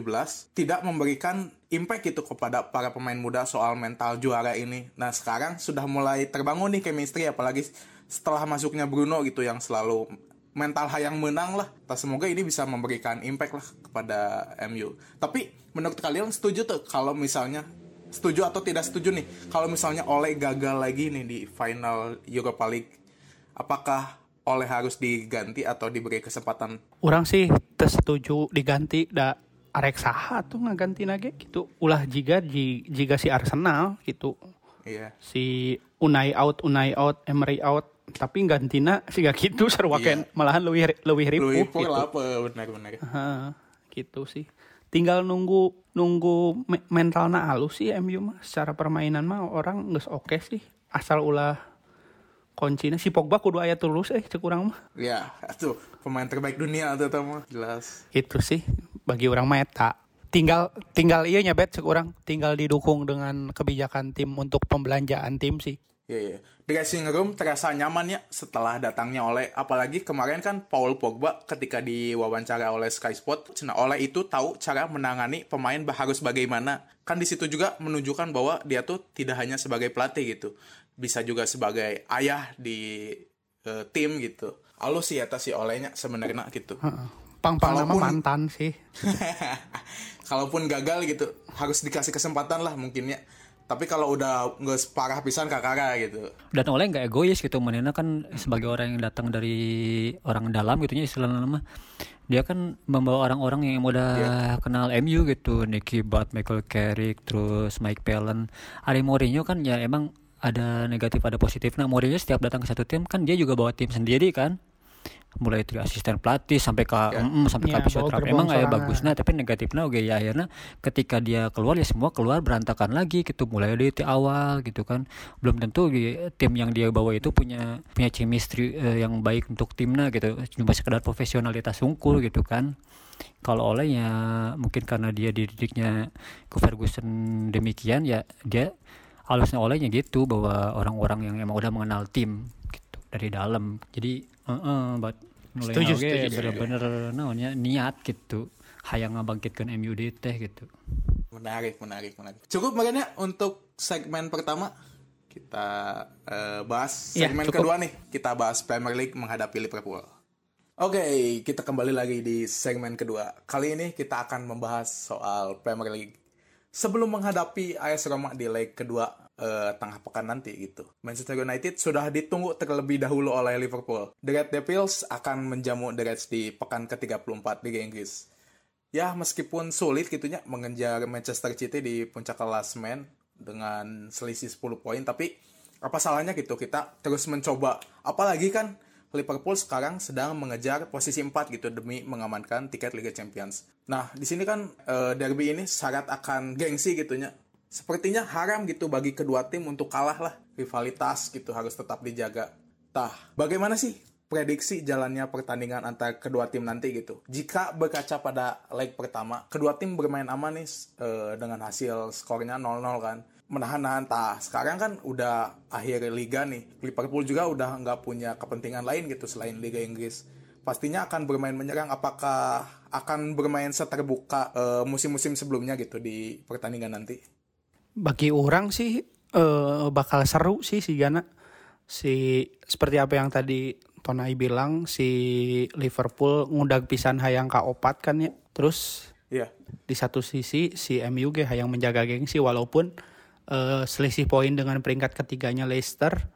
tidak memberikan impact gitu kepada para pemain muda soal mental juara ini. Nah sekarang sudah mulai terbangun nih chemistry apalagi setelah masuknya Bruno gitu yang selalu mental hayang menang lah. Nah, semoga ini bisa memberikan impact lah kepada MU. Tapi menurut kalian setuju tuh kalau misalnya setuju atau tidak setuju nih kalau misalnya Oleh gagal lagi nih di final Europa League apakah Oleh harus diganti atau diberi kesempatan Orang sih teu setuju diganti da arek saha tuh ngaganti nage gitu. Ulah jiga ji- jika si Arsenal gitu. iya Si Unai out, Unai out, Emery out. Tapi gantina sih gak gitu sarua Iya. malahan leuwih Louis ripuh gitu. apa benar-benar gitu sih. Tinggal nunggu nunggu me- mentalna halus sih MU mah. Secara permainan mah orang geus oke sih. Asal ulah kuncinya si Pogba kudu aya tulus eh cek urang mah. ya tuh pemain terbaik dunia tuh tuh mah jelas Itu sih bagi orang meta. Tinggal tinggal iya nyabet cek urang tinggal didukung dengan kebijakan tim untuk pembelanjaan tim sih. Iya, iya. Dressing room terasa nyaman ya setelah datangnya oleh apalagi kemarin kan Paul Pogba ketika diwawancara oleh Sky Sport, cina oleh itu tahu cara menangani pemain harus bagaimana. Kan di situ juga menunjukkan bahwa dia tuh tidak hanya sebagai pelatih gitu, bisa juga sebagai ayah di eh, tim gitu. Alus sih atas si olehnya sebenarnya gitu. Heeh. Pang-pang nama Kalaupun- mantan sih. (laughs) Kalaupun gagal gitu, harus dikasih kesempatan lah mungkinnya. Tapi kalau udah nggak separah pisan kakara gitu. dan oleh nggak egois gitu manena kan sebagai orang yang datang dari orang dalam gitu nya istilahnya mah dia kan membawa orang-orang yang udah Iya. kenal MU gitu Nicky Butt, Michael Carrick, terus Mike Phelan Ari Mourinho kan ya emang ada negatif ada positif. Nah Mourinho setiap datang ke satu tim kan dia juga bawa tim sendiri kan? Mulai dari asisten pelatih sampai ke Ya. mm, sampai Ya, ke fisioterapi bawa emang ya sorangan. bagus. Nah tapi negatifnya oke ya akhirnya ketika dia keluar ya semua keluar berantakan lagi gitu. Mulai dari awal gitu kan. Belum tentu di- tim yang dia bawa itu punya punya chemistry eh, yang baik untuk timnya gitu. Cuma sekedar profesionalitas unggul gitu kan. Kalau oleh ya mungkin karena dia dididiknya ke Ferguson demikian ya dia halusnya olehnya gitu bahwa orang-orang yang emang udah mengenal tim gitu dari dalam jadi eh eh, buat mulai Setuju, setuju, bener-bener naonnya niat gitu hayang ngabangkitkan MUD teh gitu Menarik, menarik, menarik. Cukup makanya untuk segmen pertama kita eh, bahas Iya, segmen cukup. kedua nih. Kita bahas Premier League menghadapi Liverpool. Oke, kita kembali lagi di segmen kedua. Kali ini kita akan membahas soal Premier League. Sebelum menghadapi AS Roma di leg kedua eh, tengah pekan nanti gitu. Manchester United sudah ditunggu terlebih dahulu oleh Liverpool. The Red Devils akan menjamu The Reds di pekan ke-34 Liga Inggris ya meskipun sulit gitunya mengejar Manchester City di puncak klasemen dengan selisih 10 poin tapi apa salahnya gitu kita terus mencoba apalagi kan Liverpool sekarang sedang mengejar posisi 4 gitu demi mengamankan tiket Liga Champions. Nah, di sini kan eh, derby ini syarat akan gengsi gitunya. Sepertinya haram gitu bagi kedua tim untuk kalah lah. Rivalitas gitu harus tetap dijaga. Tah, bagaimana sih prediksi jalannya pertandingan antara kedua tim nanti gitu. Jika berkaca pada leg pertama, kedua tim bermain aman nih eh, dengan hasil skornya 0-0 kan. Menahan-nahan, tah sekarang kan udah akhir liga nih. Liverpool juga udah nggak punya kepentingan lain gitu selain Liga Inggris. Pastinya akan bermain menyerang. Apakah akan bermain seterbuka eh, musim-musim sebelumnya gitu di pertandingan nanti? Bagi orang sih eh, bakal seru sih si Gana si seperti apa yang tadi Tonai bilang si Liverpool ngudag pisan hayang ka opat kan ya terus Iya. di satu sisi si MU ge hayang menjaga gengsi walaupun eh, selisih poin dengan peringkat ketiganya Leicester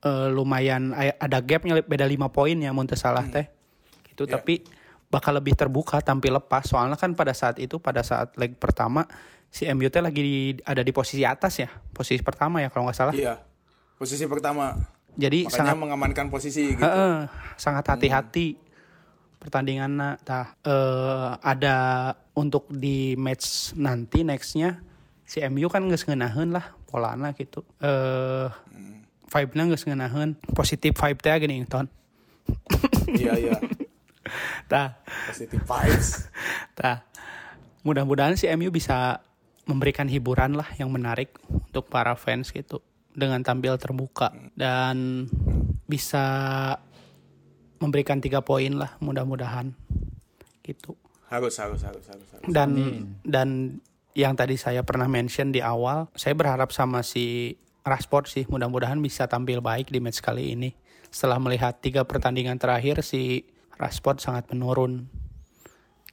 eh, lumayan ay- ada gapnya beda 5 poin ya mun salah teh gitu Ya. tapi bakal lebih terbuka tampil lepas soalnya kan pada saat itu pada saat leg pertama si MU teh lagi di- ada di posisi atas ya posisi pertama ya kalau nggak salah Iya. Posisi pertama. jadi Makanya sangat mengamankan posisi gitu. Heeh, sangat hati-hati pertandingan eh ada untuk di match nanti nextnya si MU kan nggak ngenaheun lah polana gitu eh vibe-nya nggak ngenaheun positif vibe teh gini ton Iya, iya. (laughs) tah Positive vibes. tah mudah-mudahan si MU bisa memberikan hiburan lah yang menarik untuk para fans gitu dengan tampil terbuka dan bisa memberikan tiga poin lah mudah-mudahan gitu Harus, harus, harus, harus. harus. dan dan yang tadi saya pernah mention di awal saya berharap sama si Rashford sih mudah-mudahan bisa tampil baik di match kali ini setelah melihat tiga pertandingan terakhir si Rashford sangat menurun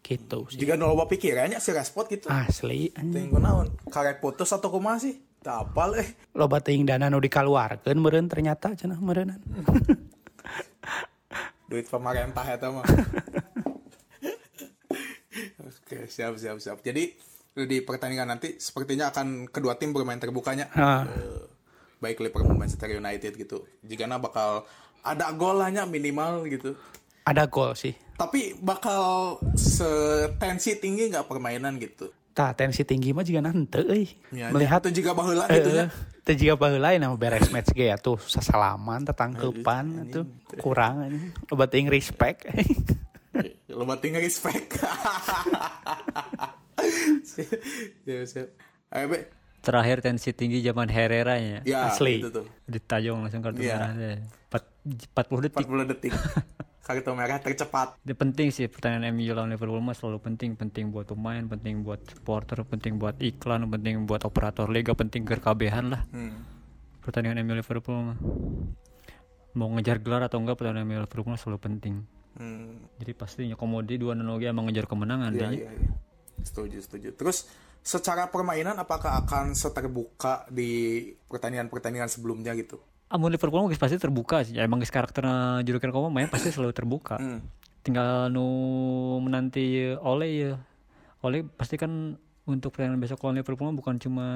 gitu sih Jika nol pikirannya si Rashford gitu. asli. Ting naon? Karek putus atau kumaha sih? Tak apal eh. loba teuing dana nu dikaluarkeun meureun ternyata cenah meureunan (laughs) Duit pemerintah eta mah. (laughs) Oke, siap, siap, siap. Jadi di pertandingan nanti sepertinya akan kedua tim bermain terbukanya. Eh, baik Liverpool Manchester United gitu. Jika bakal ada gol hanya minimal gitu. Ada gol sih Tapi bakal setensi tinggi nggak permainan gitu. tah tensi tinggi mah juga nanti euy Ya, melihat itu juga baheula eh, gitu ya. teu jiga baheula nama beres match ge atuh sasalaman tetangkeupan atuh kurang anjing loba teuing respect Lo tinggal respect. (laughs) siap, siap. Ayo, Be. terakhir tensi tinggi zaman Herrera ya Ya, Asli. itu tuh. ditajong langsung kartu merah. Empat- 40 detik 40 detik. (laughs) Kartu merah tercepat. Itu penting sih pertandingan MU lawan Liverpool mah selalu penting penting buat pemain penting buat supporter penting buat iklan penting buat operator liga penting ke kabehan lah Hmm. pertandingan MU Liverpool mah mau ngejar gelar atau enggak pertandingan MU Liverpool mah selalu penting Hmm. jadi pastinya komodi dua nanogi emang ngejar kemenangan Iya, iya, iya. Setuju, setuju. Terus secara permainan apakah akan seterbuka di pertandingan-pertandingan sebelumnya gitu? Amun Liverpool geus pasti terbuka sih. Ya, emang geus karakterna juru kamu main pasti selalu terbuka. Hmm. tinggal nu menanti oleh ya oleh pasti kan untuk pertandingan besok lawan Liverpool bukan cuma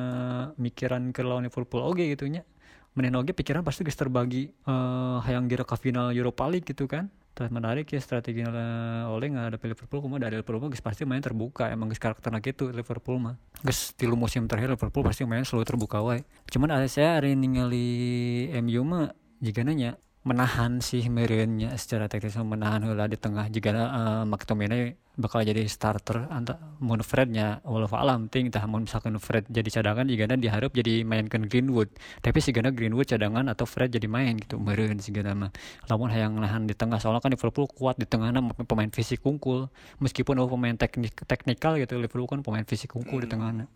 mikiran ke lawan Liverpool oke gitu nya menen oge pikiran pasti geus terbagi eh hayang gira ka final Europa League gitu kan Terus menarik ya strategi oleh nggak ada Liverpool kuma dari Liverpool geus pasti main terbuka. Emang geus karakterna gitu Liverpool mah. Geus tilu musim terakhir Liverpool pasti main selalu terbuka wae cuman ada saya hari ningali MU mah jika nanya menahan sih meureunnya secara teknis menahan heula di tengah jika uh, McTominay bakal jadi starter anta mun Frednya. Walau alam ting tah mun misalkan Fred jadi cadangan jika diharap jadi mainkan Greenwood. Tapi si gana Greenwood cadangan atau Fred jadi main gitu meureun si gana mah. Lamun hayang nahan di tengah soalnya kan Liverpool kuat di tengahna pemain fisik unggul meskipun oh pemain teknik teknikal gitu Liverpool kan pemain fisik unggul di tengahna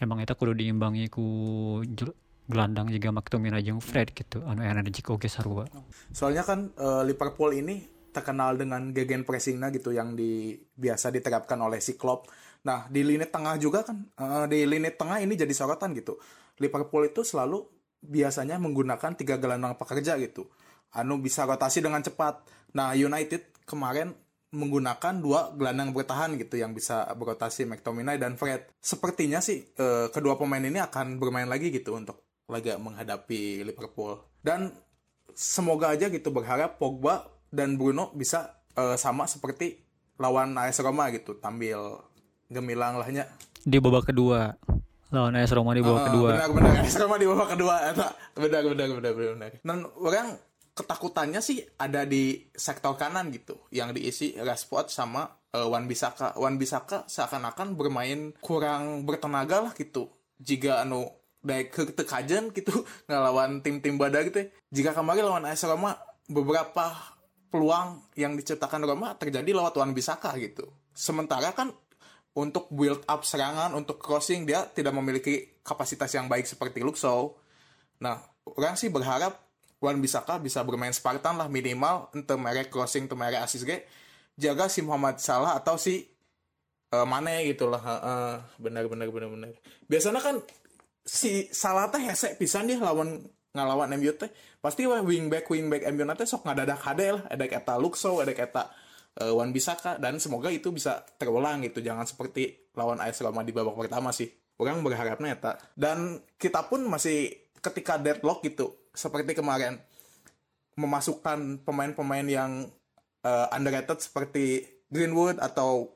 emang itu kudu diimbangi ku gelandang juga McTominay jeung Fred gitu anu energi oge sarua Soalnya kan eh, Liverpool ini terkenal dengan gegen pressingnya gitu yang di biasa diterapkan oleh si Klopp. Nah di lini tengah juga kan eh, di lini tengah ini jadi sorotan gitu. Liverpool itu selalu biasanya menggunakan tiga gelandang pekerja gitu. Anu bisa rotasi dengan cepat. Nah United kemarin menggunakan dua gelandang bertahan gitu yang bisa berotasi McTominay dan Fred. Sepertinya sih eh, kedua pemain ini akan bermain lagi gitu untuk laga menghadapi Liverpool. Dan semoga aja gitu berharap Pogba dan Bruno bisa eh, sama seperti lawan AS Roma gitu, tampil gemilang lahnya. di babak kedua lawan AS Roma di babak Eh, kedua Benar benar AS Roma di babak kedua (laughs) eta. Benar benar benar benar. Dan orang ketakutannya sih ada di sektor kanan gitu yang diisi Rashford sama eh, Wan Bisaka. Wan Bisaka seakan-akan bermain kurang bertenaga lah gitu. Jika anu dari ke tekajan gitu (laughs) ngelawan tim-tim badak gitu. ya. Jika kemarin lawan AS Roma beberapa peluang yang diciptakan Roma terjadi lewat Wan Bisaka gitu. Sementara kan untuk build up serangan, untuk crossing dia tidak memiliki kapasitas yang baik seperti Luxo. Nah, orang sih berharap Wan Bisaka bisa bermain Spartan lah minimal untuk merek crossing, untuk merek assist ge. Jaga si Muhammad Salah atau si eh, Mane gitu lah. Heeh, benar benar benar benar. Biasanya kan si Salah teh hese pisan dia lawan ngalawan MU teh. Pasti wah wingback wingback MU teh sok ngadadak hade lah. Ada kata Luxo, ada kata eh, Wan Bisaka dan semoga itu bisa terulang gitu. Jangan seperti lawan AS Roma di babak pertama sih. Orang berharapnya eta. Dan kita pun masih ketika deadlock gitu seperti kemarin memasukkan pemain-pemain yang eh, underrated seperti Greenwood atau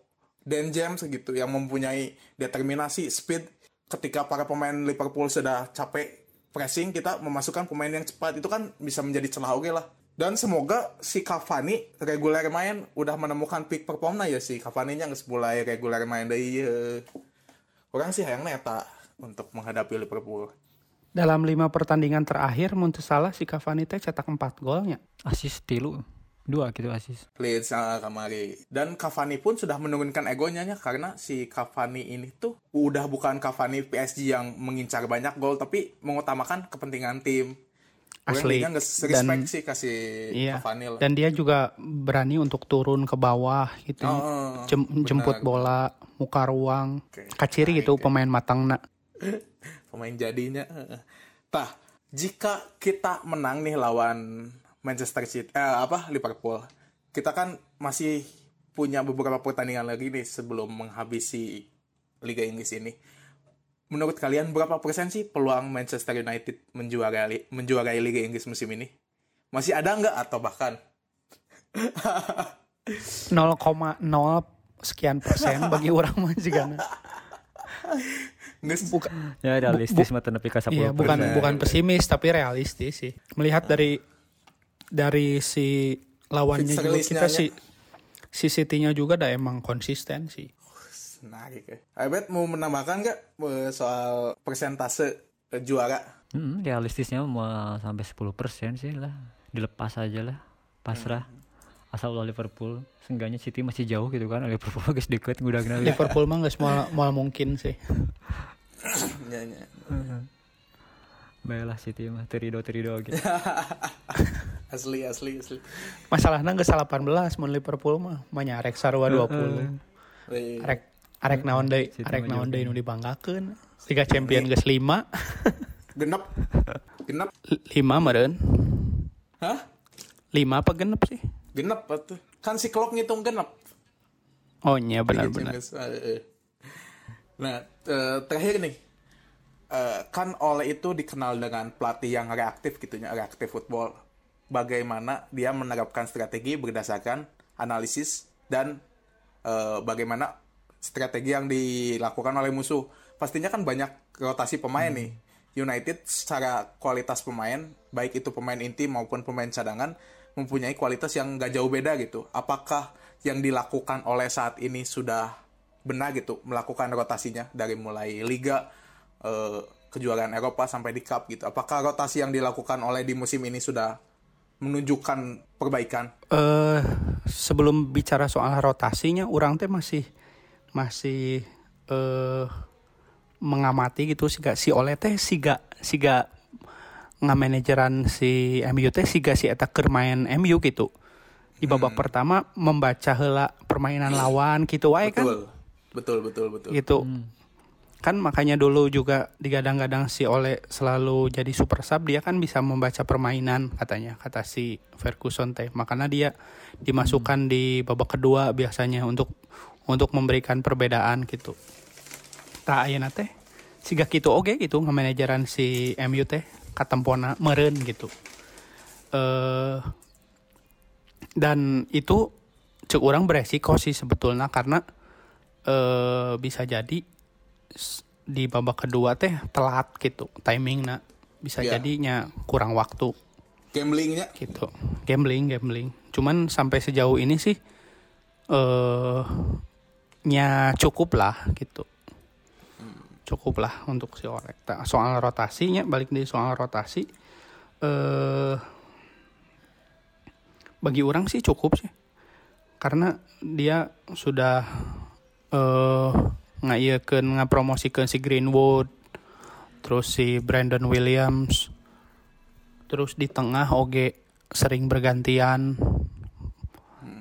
Dan James gitu yang mempunyai determinasi, speed ketika para pemain Liverpool sudah capek pressing kita memasukkan pemain yang cepat itu kan bisa menjadi celah oke lah. Dan semoga si Cavani reguler main udah menemukan peak performnya ya si Cavani-nya nggak mulai reguler main dari orang sih hayang neta untuk menghadapi Liverpool. Dalam lima pertandingan terakhir, Muntu salah si Cavani teh cetak 4 golnya. asis tilu dua gitu asis Leeds ah, kamari. Dan Cavani pun sudah menurunkan egonya nya karena si Cavani ini tuh udah bukan Cavani PSG yang mengincar banyak gol tapi mengutamakan kepentingan tim. Asli. Nggak Dan- respect sih kasih Iya. Cavani lah. Dan dia juga berani untuk turun ke bawah gitu. Oh, Jem- benar. jemput bola, muka ruang. Oke. Kaciri gitu pemain matangna. (laughs) Pemain jadinya. Tah, jika kita menang nih lawan Manchester City eh, apa Liverpool. Kita kan masih punya beberapa pertandingan lagi nih sebelum menghabisi Liga Inggris ini. Menurut kalian berapa persen sih peluang Manchester United menjuarai menjuarai Liga Inggris musim ini? Masih ada nggak atau bahkan (laughs) 0,0 sekian persen bagi orang mah juga. nggak Bukan ya realistis mah ka 10% Iya, bukan bukan pesimis tapi realistis sih. Melihat dari dari si lawannya Fixture juga kita si si City-nya juga udah emang konsisten sih. menarik ya. Abed mau menambahkan nggak eh, soal persentase eh, juara? Hmm, realistisnya mau sampai 10% sih lah dilepas aja lah pasrah asal ulah Liverpool seenggaknya City masih jauh gitu kan Liverpool guys deket udah kenal Liverpool mah nggak semua mal mungkin sih. (coughs) Ya, ya. Baiklah City mah terido terido gitu (laughs) Asli asli asli. Masalahnya nggak salah 18 mun Liverpool mah manyarek sarua 20. Wih. Arek arek naon deui, Situ arek naon deui nu dibanggakeun. Liga Champion geus 5. Genep. Genep. 5 meureun. Hah? 5 apa genep sih? Genep atuh. kan si Klopp ngitung genep Oh iya Liga benar-benar. Champions. Eh, eh. Nah, eh, terakhir nih. Eh, kan Ole itu dikenal dengan pelatih yang reaktif gitu ya, reaktif football. Bagaimana dia menerapkan strategi berdasarkan analisis dan eh, bagaimana strategi yang dilakukan oleh musuh. Pastinya kan banyak rotasi pemain nih. United secara kualitas pemain, baik itu pemain inti maupun pemain cadangan, mempunyai kualitas yang gak jauh beda gitu. Apakah yang dilakukan oleh saat ini sudah benar gitu melakukan rotasinya dari mulai liga eh, kejuaraan Eropa sampai di cup gitu. Apakah rotasi yang dilakukan oleh di musim ini sudah menunjukkan perbaikan? eh sebelum bicara soal rotasinya, orang teh masih masih eh mengamati gitu sih si Ole teh siga siga ngamanajeran si MU teh siga si eta keur main MU gitu. Di babak pertama membaca heula permainan lawan gitu wae kan. Betul. Betul, betul, betul. Gitu. Kan makanya dulu juga digadang-gadang si Ole selalu jadi super sub dia kan bisa membaca permainan katanya kata si Ferguson teh. Makanya dia dimasukkan di babak kedua biasanya untuk untuk memberikan perbedaan gitu. Tak ayeuna teh siga kitu oge gitu ngamanajeran si MU teh katempona meureun gitu. Eh dan itu cek orang beresiko sih sebetulnya karena eh bisa jadi di babak kedua teh telat gitu timingnya bisa Iya. jadinya kurang waktu. Gamblingnya? Gitu. Gambling gambling. Cuman sampai sejauh ini sih eh nya cukup lah gitu. Cukup lah untuk si orek soal rotasinya balik di soal rotasi eh bagi orang sih cukup sih. Karena dia sudah eh ngaiekeun ngapromosikeun si Greenwood terus si Brandon Williams. Terus di tengah oge sering bergantian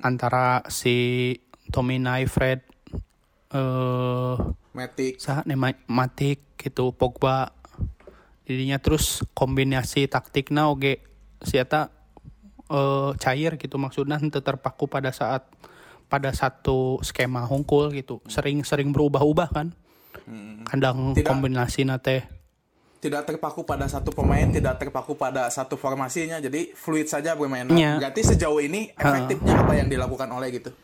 antara si Tommy Fred eh Matic. saha nema- Matic gitu Pogba. Jadinya terus kombinasi taktiknya oge si eta eh, cair gitu maksudnya terpaku pada saat pada satu skema hungkul gitu sering-sering berubah-ubah kan kandang Tidak. kombinasi teh tidak terpaku pada satu pemain, tidak terpaku pada satu formasinya, jadi fluid saja bermain. Iya. Berarti sejauh ini efektifnya apa yang dilakukan oleh gitu?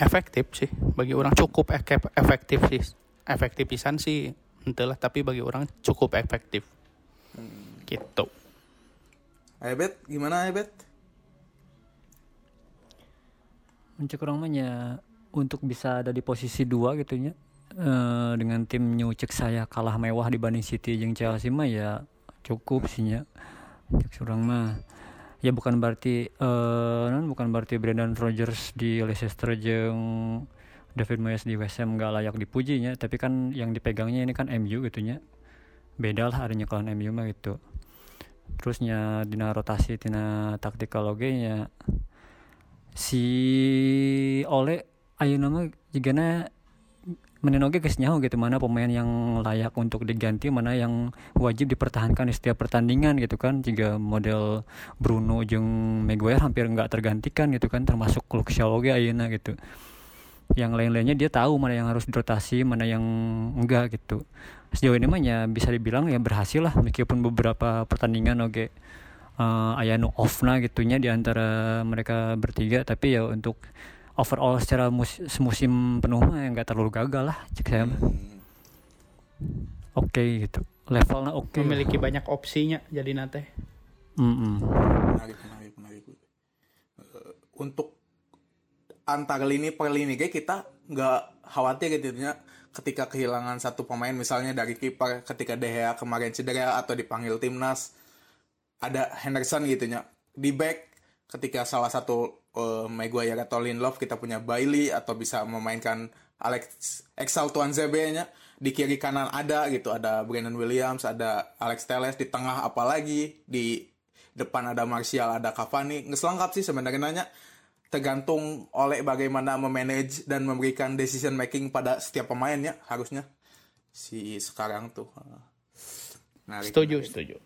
efektif sih bagi orang cukup efektif sih efektif pisan sih entahlah tapi bagi orang cukup efektif gitu Ebet, gimana Ebet? Mencek orang mah ya untuk bisa ada di posisi dua gitu nya. Eh, dengan tim New cek saya kalah mewah dibanding City jeung Chelsea mah ya cukup sih nya. Cek orang mah. Ya bukan berarti non bukan berarti Brendan Rodgers di Leicester jeung David Moyes di West Ham gak layak dipujinya tapi kan yang dipegangnya ini kan MU gitu nya. Beda lah adanya kelawan MU mah gitu. Terusnya dina rotasi dina taktikal oge nya si Ole ayeuna mah jigana menen oge geus nyaho gitu mana pemain yang layak untuk diganti mana yang wajib dipertahankan di setiap pertandingan gitu kan. Jika model Bruno jeung Maguire hampir nggak tergantikan gitu kan termasuk Luke Shaw oge gitu. Yang lain-lainnya dia tahu mana yang harus dirotasi mana yang enggak gitu. Sejauh ini mah ya bisa dibilang ya berhasil lah meskipun beberapa pertandingan oke eh aya nu off-na gitunya di antara mereka bertiga tapi ya untuk overall secara mus- semusim penuh mah ya nggak terlalu gagal lah cek saya mah. oke gitu levelnya oke lah. memiliki banyak opsinya jadi nate Mm-mm. Menarik, menarik, menarik. Eh, untuk antar lini per lini kayak kita nggak khawatir gitu ya ketika kehilangan satu pemain misalnya dari kiper ketika De Gea kemarin cedera atau dipanggil timnas ada Henderson gitu ya di back ketika salah satu eh, Maguire atau Lindelof kita punya Bailey atau bisa memainkan Alex Exal Tuan nya di kiri kanan ada gitu ada Brandon Williams ada Alex Teles di tengah apalagi di depan ada Martial ada Cavani. Nggak lengkap sih sebenarnya nanya tergantung oleh bagaimana memanage dan memberikan decision making pada setiap pemainnya harusnya. Si sekarang tuh Menarik, setuju menarik. setuju.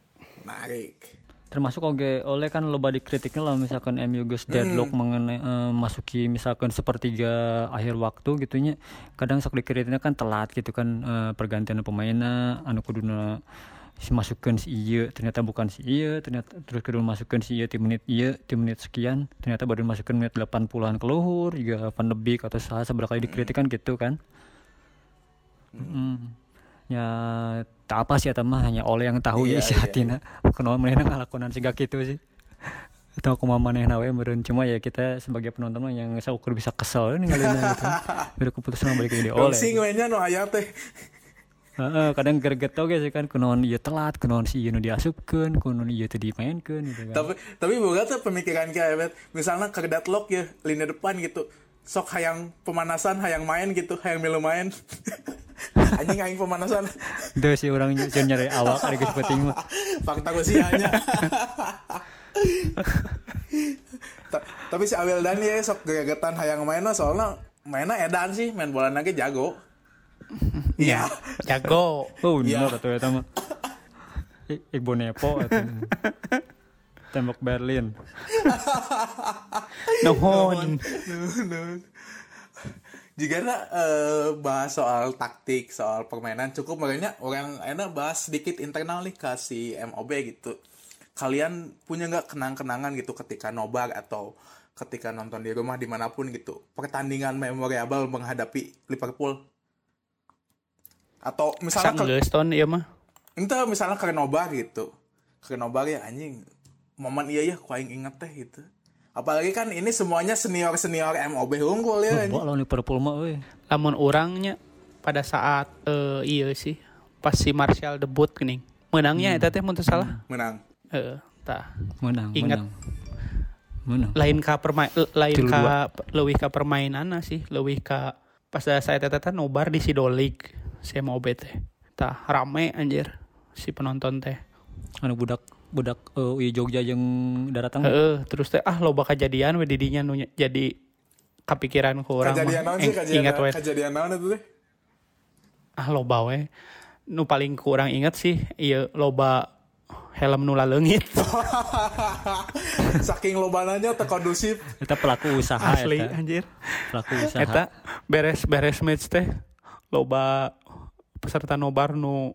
Menarik termasuk oke oleh kan loba dikritiknya lah misalkan MU guys deadlock mengenai eh, masuki misalkan sepertiga akhir waktu gitunya kadang sok dikritiknya kan telat gitu kan eh, pergantian pemainnya anu kuduna si masukkan si iya ternyata bukan si iya ternyata terus kedua masukkan si iya di menit iya di menit sekian ternyata baru masukkan menit 80-an keluhur juga Van de Beek atau salah seberapa kali dikritik kan gitu kan. Mm. ya tak apa sih eta mah hanya oleh yang tahu Iya, ya isi iya, hatina (laughs) kenal manehna ngalakonan siga kitu sih. Atau aku manehna we meureun. Cuma ya kita sebagai penonton mah yang saukur bisa kesel ninggalina gitu (laughs) baru keputusan balik ke oleh. Sing mainnya no aya teh. Heeh, kadang greget oge sih kan kunaon ieu telat kunaon si ieu nu diasupkeun kunaon ieu teu dimainkeun gitu kan. Tapi tapi boga tuh pemikiran kayak bet. Misalnya ke deadlock ya lini depan gitu. Sok hayang pemanasan, hayang main gitu, hayang milu main. (laughs) Anjing aing pemanasan. Duh si orang jangan nyari awak ada geus penting mah Fakta gue sih hanya. Ta- tapi si Awil Dan ya sok gegetan hayang main soalnya mainnya edan sih, main bola lagi jago. Iya. (laughs) Jago. oh Iya. bener atuh eta mah (laughs) Ik- Iqbo Nepo atuh. Tembok Berlin. (laughs) Nuhun. Jika eh, bahas soal taktik, soal permainan cukup makanya orang enak bahas sedikit internal nih ke si MOB gitu. Kalian punya nggak kenang-kenangan gitu ketika nobar atau ketika nonton di rumah di mana pun gitu? Pertandingan memorable menghadapi Liverpool? Atau misalnya ke, ton ieu mah. ente misalnya ke nobar gitu. Ke nobar ya anjing momen iya ya ku aing inget teh gitu apalagi kan ini semuanya senior senior MOB unggul ya. Mbok lawan Liverpool mah euy Lamun orangnya pada saat eh iya sih pas si Martial debut geuning. Menangnya eta teh mun teu salah. menang Heeh, tah. menang Ingat. menang menang Lain ka permain lain ka leuwih ka permainanna sih, leuwih ka pas saya teh teh nobar di Sidolik si MOB teh. Tah rame anjir si penonton teh. anu budak budak uh, Jogja jeung daratang Heeh, terus teh ah loba kejadian we di dinya nu nya- jadi kepikiran ku urang kejadian mah. naon sih Eh, kejadian ingat we. kejadian naon itu teh? Ah loba we. Nu paling kurang inget sih iya loba helm nu leungit (laughs) saking lobananya teu kondusif. Eta pelaku usaha asli eta anjir. Pelaku usaha. Eta beres beres match teh loba peserta nobar nu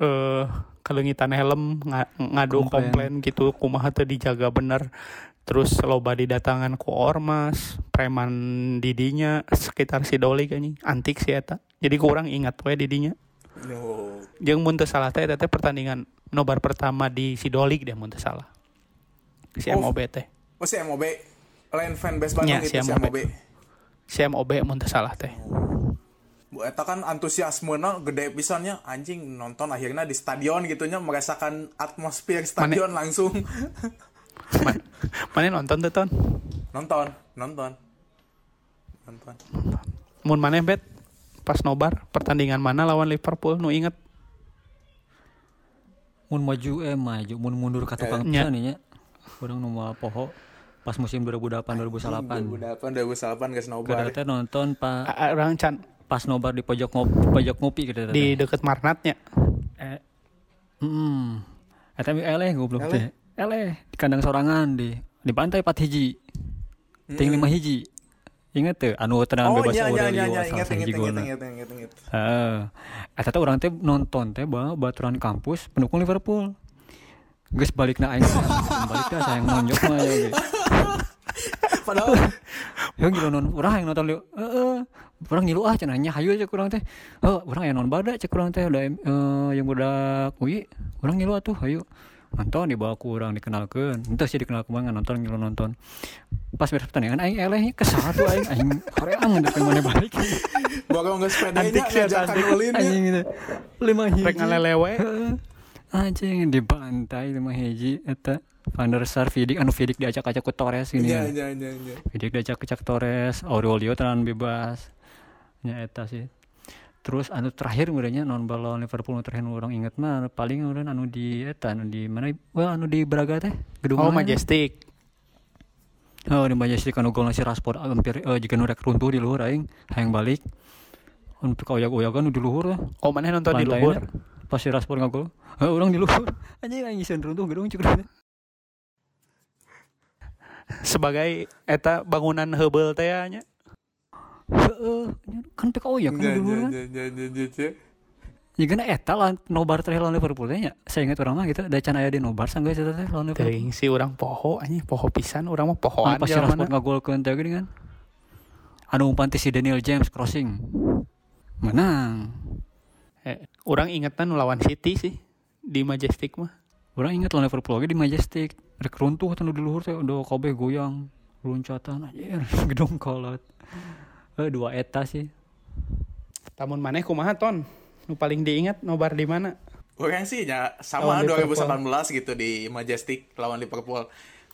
eh kelengitan helm nga- ngadu Komplain. komplain gitu kumaha teu dijaga bener terus loba didatangan ku ormas preman didinya sekitar sidoli anjing antik sih eta jadi kurang ingat we didinya no. jeung mun teu salah teh teh pertandingan nobar pertama di Sidolik deh mun teu salah si Oh. MOB teh oh si MOB lain fanbase Bandung Nya, gitu si si MOB. Si MOB mun teu salah teh Bu eta kan antusiasmena gede pisannya anjing nonton akhirnya di stadion gitunya merasakan atmosfer stadion langsung. (laughs) Ma- mana nonton tuh ton? Nonton nonton. Nonton. Mun mana bet? Pas nobar pertandingan mana lawan Liverpool? Nu inget. Mun maju eh maju. Mun mundur ka tukang Nya. pisan nya. Urang nu moal poho pas musim 2008 2008 2008 2008 guys nobar. Kada teh nonton pa, A- a- orang can pas nobar di pojok ngopi, pojok ngopi gitu di deket Marnatnya eh hmm eta mi eleh goblok Eleh? teh eleh di kandang sorangan di di pantai 4 hiji ting 5 hiji inget tuh anu tendangan oh bebas iya iya iya iya golna. inget inget inget Heeh. Eta teh nonton teh bawa baturan kampus pendukung Liverpool. Geus balik na aing. (laughs) balik dah sayang nonjok mah ya. (laughs) padahal Ya gitu non urang yang nonton Li- heeh. Urang ngilu ah cenah nya hayu cek urang teh. Oh, urang yang non bada cek urang teh udah eh, yang budak UI. Urang ngilu atuh hayu. Nonton dibawa ku urang dikenalkeun. Entah sih dikenal ku mana nonton ngilu nonton. Pas beres pertandingan aing eleh kesal tuh aing aing horeang ngendep mana balik. bawa nggak sepedanya antik. ulin Anjing gitu. Lima hiji. rek ngalelewe Heeh. Anjing dibantai lima hiji eta Van der Sar Vidik anu Vidik diacak-acak ku Torres gini. iya ya. iya iya iya Vidik diacak-acak Torres, Aurelio tenan bebas. Nya eta sih. Terus anu terakhir mudahnya non balon Liverpool nu terakhir orang inget mah paling urang anu di eta anu di mana wah anu di Braga teh gedung oh mana? Majestic Oh di Majestic anu gol si Rashford hampir eh, jika nu rek runtuh di luhur aing hayang balik. Untuk kayak oyagan nu di luhur lah. oh mana nonton di luhur pas si Rashford ngagol eh, orang di luhur (laughs) anjing anjing runtuh gedung cukup sebagai eta bangunan Hubble teh nya heeh kan PKO ya kan Ya, ya, kan ya, ya, ya, ya, ya. Ya kan eta lah nobar terakhir lawan Liverpool teh nya. Saya ingat orang mah gitu, da can aya di nobar sanggeus eta teh lawan Liverpool. teuing si urang poho anjing poho pisan urang mah pohoan pas si jalan Rashford ngagolkeun teh gini kan. Anu umpan ti si Daniel James crossing. Menang. Urang ingetan lawan City sih di Majestic mah Orang ingat lawan Liverpool lagi di Majestic. Rek runtuh atuh nu di luhur teh udah kabeh goyang. Loncatan anjir (laughs) gedung kolot. Eh dua eta sih. tamun maneh kumaha ton nu paling diingat nobar di mana Orang sih ya sama Lawan Liverpool. 2018 gitu di Majestic lawan Liverpool.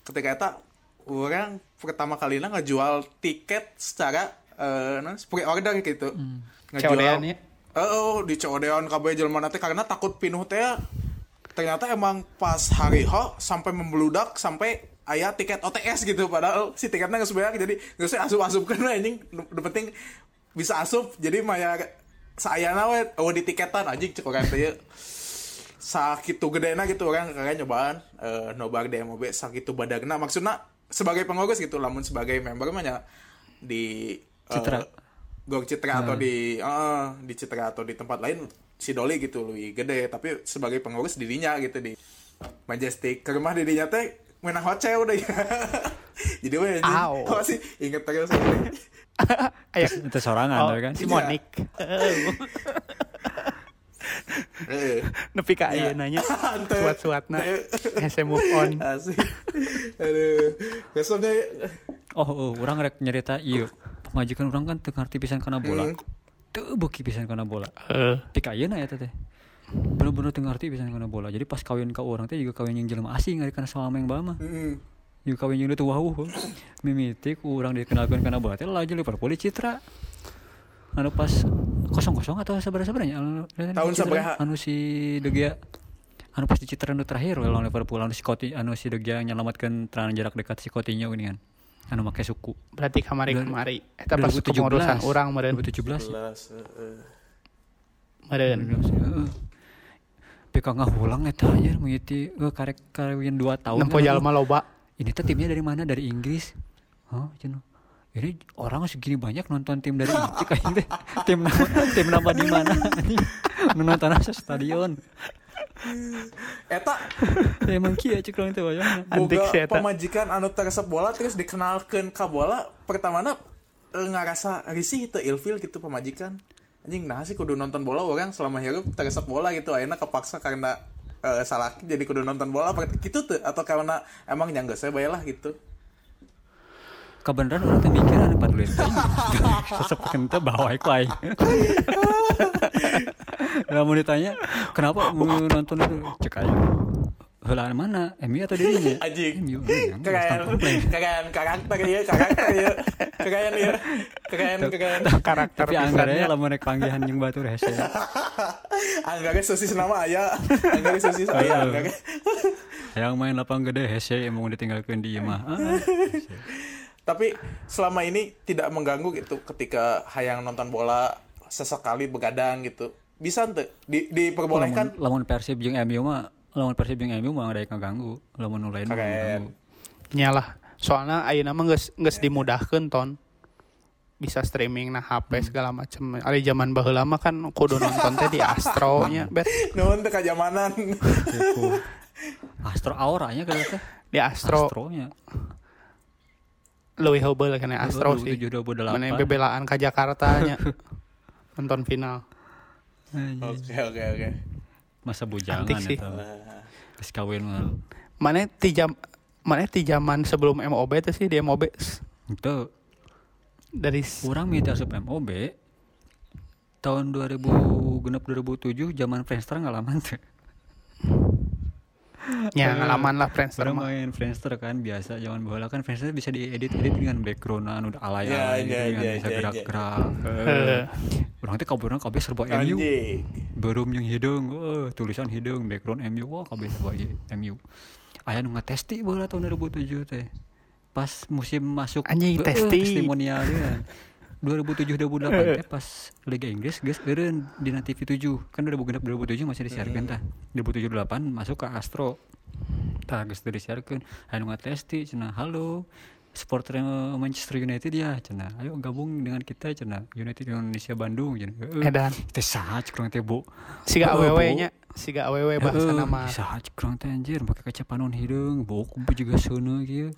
Ketika itu orang pertama kali ngejual tiket secara eh nah, pre order gitu. Codean ya? Oh, di codean KB jelema teh karena takut pinuh teh ternyata emang pas hari ho sampai membeludak sampai ayah tiket OTS gitu padahal si tiketnya nggak sebanyak jadi nggak usah asup asupkan lah (laughs) ini nu penting bisa asup jadi maya saya nawe oh di tiketan anjing cek orang teh sakitu gedena gitu orang kakak nyobaan. Eh nobar DMOB sakitu badagna. Maksudnya sebagai pengurus gitu lamun sebagai member mah nya di eh, Citra. Gor Citra atau di eh, di Citra atau di tempat lain si Doli gitu lebih gede tapi sebagai pengurus dirinya gitu di Majestic. Ke rumah dirinya teh menang hoce udah ya. (laughs) Jadi weh anjing Au. masih inget terus (laughs) Ayo, Itu sorangan oh, teh kan. si Iya. Monik (laughs) Eh, nepi ka Ya. ayeuna nya Teu. suat-suatna. Hese move on. Asik. Aduh. Besoknya Oh, oh orang rek nyerita iya. Pemajikan orang kan teu ngarti pisan kana bola. Hmm. Teu beuki pisan kana bola. Eh, Tik ayeuna eta teh. Bener-bener teu ngarti pisan kana bola. Jadi pas kawin ka orang teh juga kawin yang jelema asing ari kana salama yang bama. mm, Juga kawin yang itu wahuu. Mimitik urang dikenalkeun kana bola teh laju Liverpool Citra. Anu pas kosong-kosong atau sabar-sabarnya anu Tahun di Citra, sabaraha? anu si De Gea anu pas di Citra anu terakhir lawan Liverpool anu si Coutinho anu si De Gea nyelamatkeun terangan jarak dekat si Coutinho gini kan anu make suku. Berarti kamari kamari eta pas kepengurusan urang meureun. 2017 belas. Eh, eh. meureun. PK ngahulang eta anjir mengiti eh, karek kawin 2 tahun nempo jalma loba. Ini tuh timnya dari mana? Dari Inggris. Hah, cenah. ini orang segini banyak nonton tim dari Inggris kayak teh (laughs) tim nama tim nama di mana? Nonton asa stadion eta. (laughs) Ya emang kia cek orang teh Antik boga pemajikan anu teresep bola terus dikenalkan ka bola pertamana eh, ngarasa risih itu ilfil gitu pemajikan anjing nah sih kudu nonton bola orang selama hidup teresep bola gitu akhirnya kepaksa karena eh, salah jadi kudu nonton bola apa gitu tuh atau karena emang nyangga saya bayalah gitu kebenaran orang teh mikir anu padulit sesep kente bawa Lah mau ditanya kenapa mau nonton itu? Cek aja. Heula mana? MU atau dirinya Anjing. MU keren. komplain. keren karakter ya karakter ya keren ya. Keren keren. karakter tapi anggarnya lamun rek panggihan jeung batur hese (laughs) anggarnya sosis nama ayah anggarnya sosis ayah anggarnya yang main lapang gede hese emang ditinggalkeun di imah ah, (laughs) tapi selama ini tidak mengganggu gitu ketika hayang nonton bola sesekali begadang gitu. Bisa ente di diperbolehkan? Lamun, lamun Persib jeung MU mah lamun Persib jeung MU mah ada yang ngaganggu. Lamun nu lain nyalah soalnya ayeuna mah geus geus dimudahkeun ton. Bisa streaming nah Hmm. HP segala macam ari zaman baheula mah kan kudu nonton teh di Astro nya bet. (laughs) Nuhun teh kajamanan. Astro auranya teh. Di Astro. Astronya leuwih heubeul kana Astro sih. 2028. mana bebelaan ka Jakarta nya. (laughs) Nonton final. Oke oke oke. Masa bujangan Antik sih. eta geus kawin mah mana ti jam mana ti zaman sebelum MOB teh sih di MOB itu dari kurang minta asup MOB tahun 2000 genep 2007 zaman Friendster ngalaman teh ya pengalaman lah Friendster orang main Friendster kan biasa jangan bola kan Friendster bisa diedit edit dengan backgroundan udah alay ya, gitu kan, ya, ya, ya, ya, bisa gerak gerak eh, orang itu kabarnya kabeh serba MU berum yang hidung oh, tulisan hidung background MU wah kabeh serba MU ayah nunggu testi bola tahun 2007 teh. Pas musim masuk anjing eh, testi. testimonialnya 2007-2008 teh (laughs) pas Liga Inggris guys eureun di TV 7 kan 2006 2007 masih disiarkan iya, iya, tah 2007-2008 iya. masuk ke Astro. Tah geus disiarkan. Anu ngatesti cenah halo supporter Manchester United ya cina. Ayo gabung dengan kita cina. United Indonesia Bandung cina. Edan eh, teh saha kurang teh bu siga aww nya siga aww bahasa nama. Saha kurang teh anjir pakai kaca panon hidung. Bok bu juga sono kieu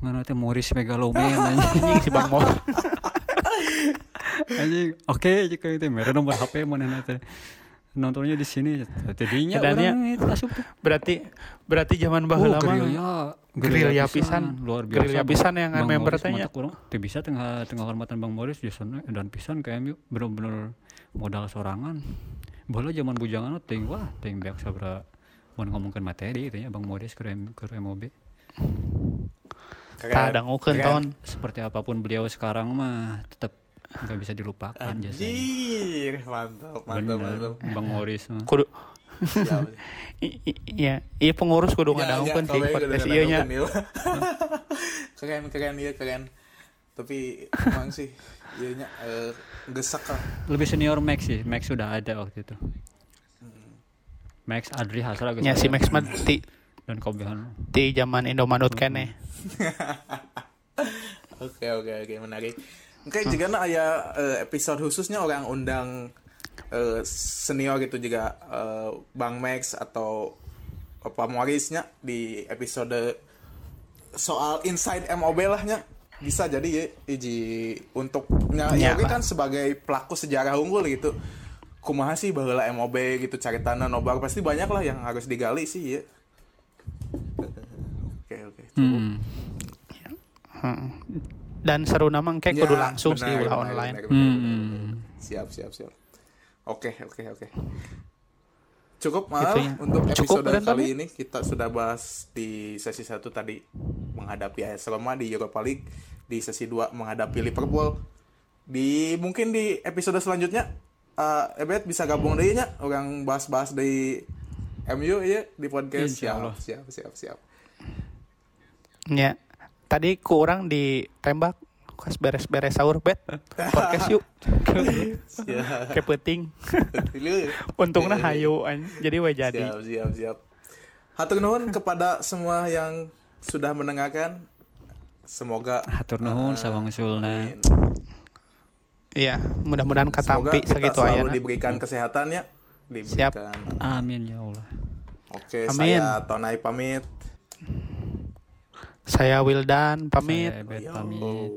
ngana teh Morris Megaloman (laughs) anjing si Bang Mor (laughs) anjing. Oke jika itu merah nomor HP mana teh. Nontonnya di sini tadinya orang itu asup Berarti berarti zaman oh, baheula mah gerilya gerilya pisan. luar biasa. Gerilya pisan yang Bang member Morris teh nya. mantap kurang teu bisa tengah tengah hormatan Bang Morris biasanya dan pisan ke MU bener-bener modal sorangan. Bola zaman bujangan ting wah ting beak sabra. Mau ngomongkan materi itu ya Bang Morris ke, ke MOB Keren. Tah dangukeun Keren. ton. seperti apa pun beliau sekarang mah tetap nggak bisa dilupakan Anjir, mantap, mantap, Bener, mantap. Bang Morris mah. Kudu Siap. (laughs) i- i- iya, iya pengurus kudu Ya, ngadangukeun ya, sih podcast ieu nya. ieu. (laughs) keren, keren, iya keren. Tapi emang sih, iya nya eh, gesak lah. lebih senior Max sih Max sudah ada waktu itu Max Adri Hasra Nya si. Max mah ti dan Kobehan ti zaman Indomaret keneh. (laughs) Oke, oke, oke, menarik. Oke, jika na aya eh, episode khususnya orang undang eh, senior gitu juga eh, Bang Max atau Pak Morisnya di episode soal inside MOB lah nya. Bisa jadi ya iji untuk nya Ya, ya, kan sebagai pelaku sejarah unggul gitu. Kumaha sih baheula MOB gitu cari tanah nobar pasti banyak lah yang harus digali sih ya. (laughs) Oke oke. Hmm. Heeh. Dan seru nama engke Ya, kudu langsung sih benar, ulah benar, online. benar, benar, benar, Hmm. benar. Siap, siap, siap. Oke, oke, oke. Cukup mal Gitu ya. untuk Cukup, episode kan, kali ini kita sudah bahas di sesi satu tadi menghadapi AS Roma di Europa League, di sesi 2 menghadapi Liverpool. Di mungkin di episode selanjutnya eh Ebet bisa gabung deh nya orang bahas-bahas di MU ya di podcast. Insya Allah. Siap, siap, siap, siap. Ya. Tadi ku orang ditembak pas beres-beres sahur bet podcast yuk Siap. ke peting Dulu. untungnya hayu an. jadi we jadi Siap, siap, siap. Hatur nuhun kepada semua yang sudah mendengarkan. Semoga Hatur nuhun sawang usulna. iya mudah-mudahan katampi segitu selalu ayana diberikan kesehatannya. Siap. Diberikan. Amin ya Allah. Oke, Amin. saya Tonai pamit. Saya Wildan pamit Saya pamit.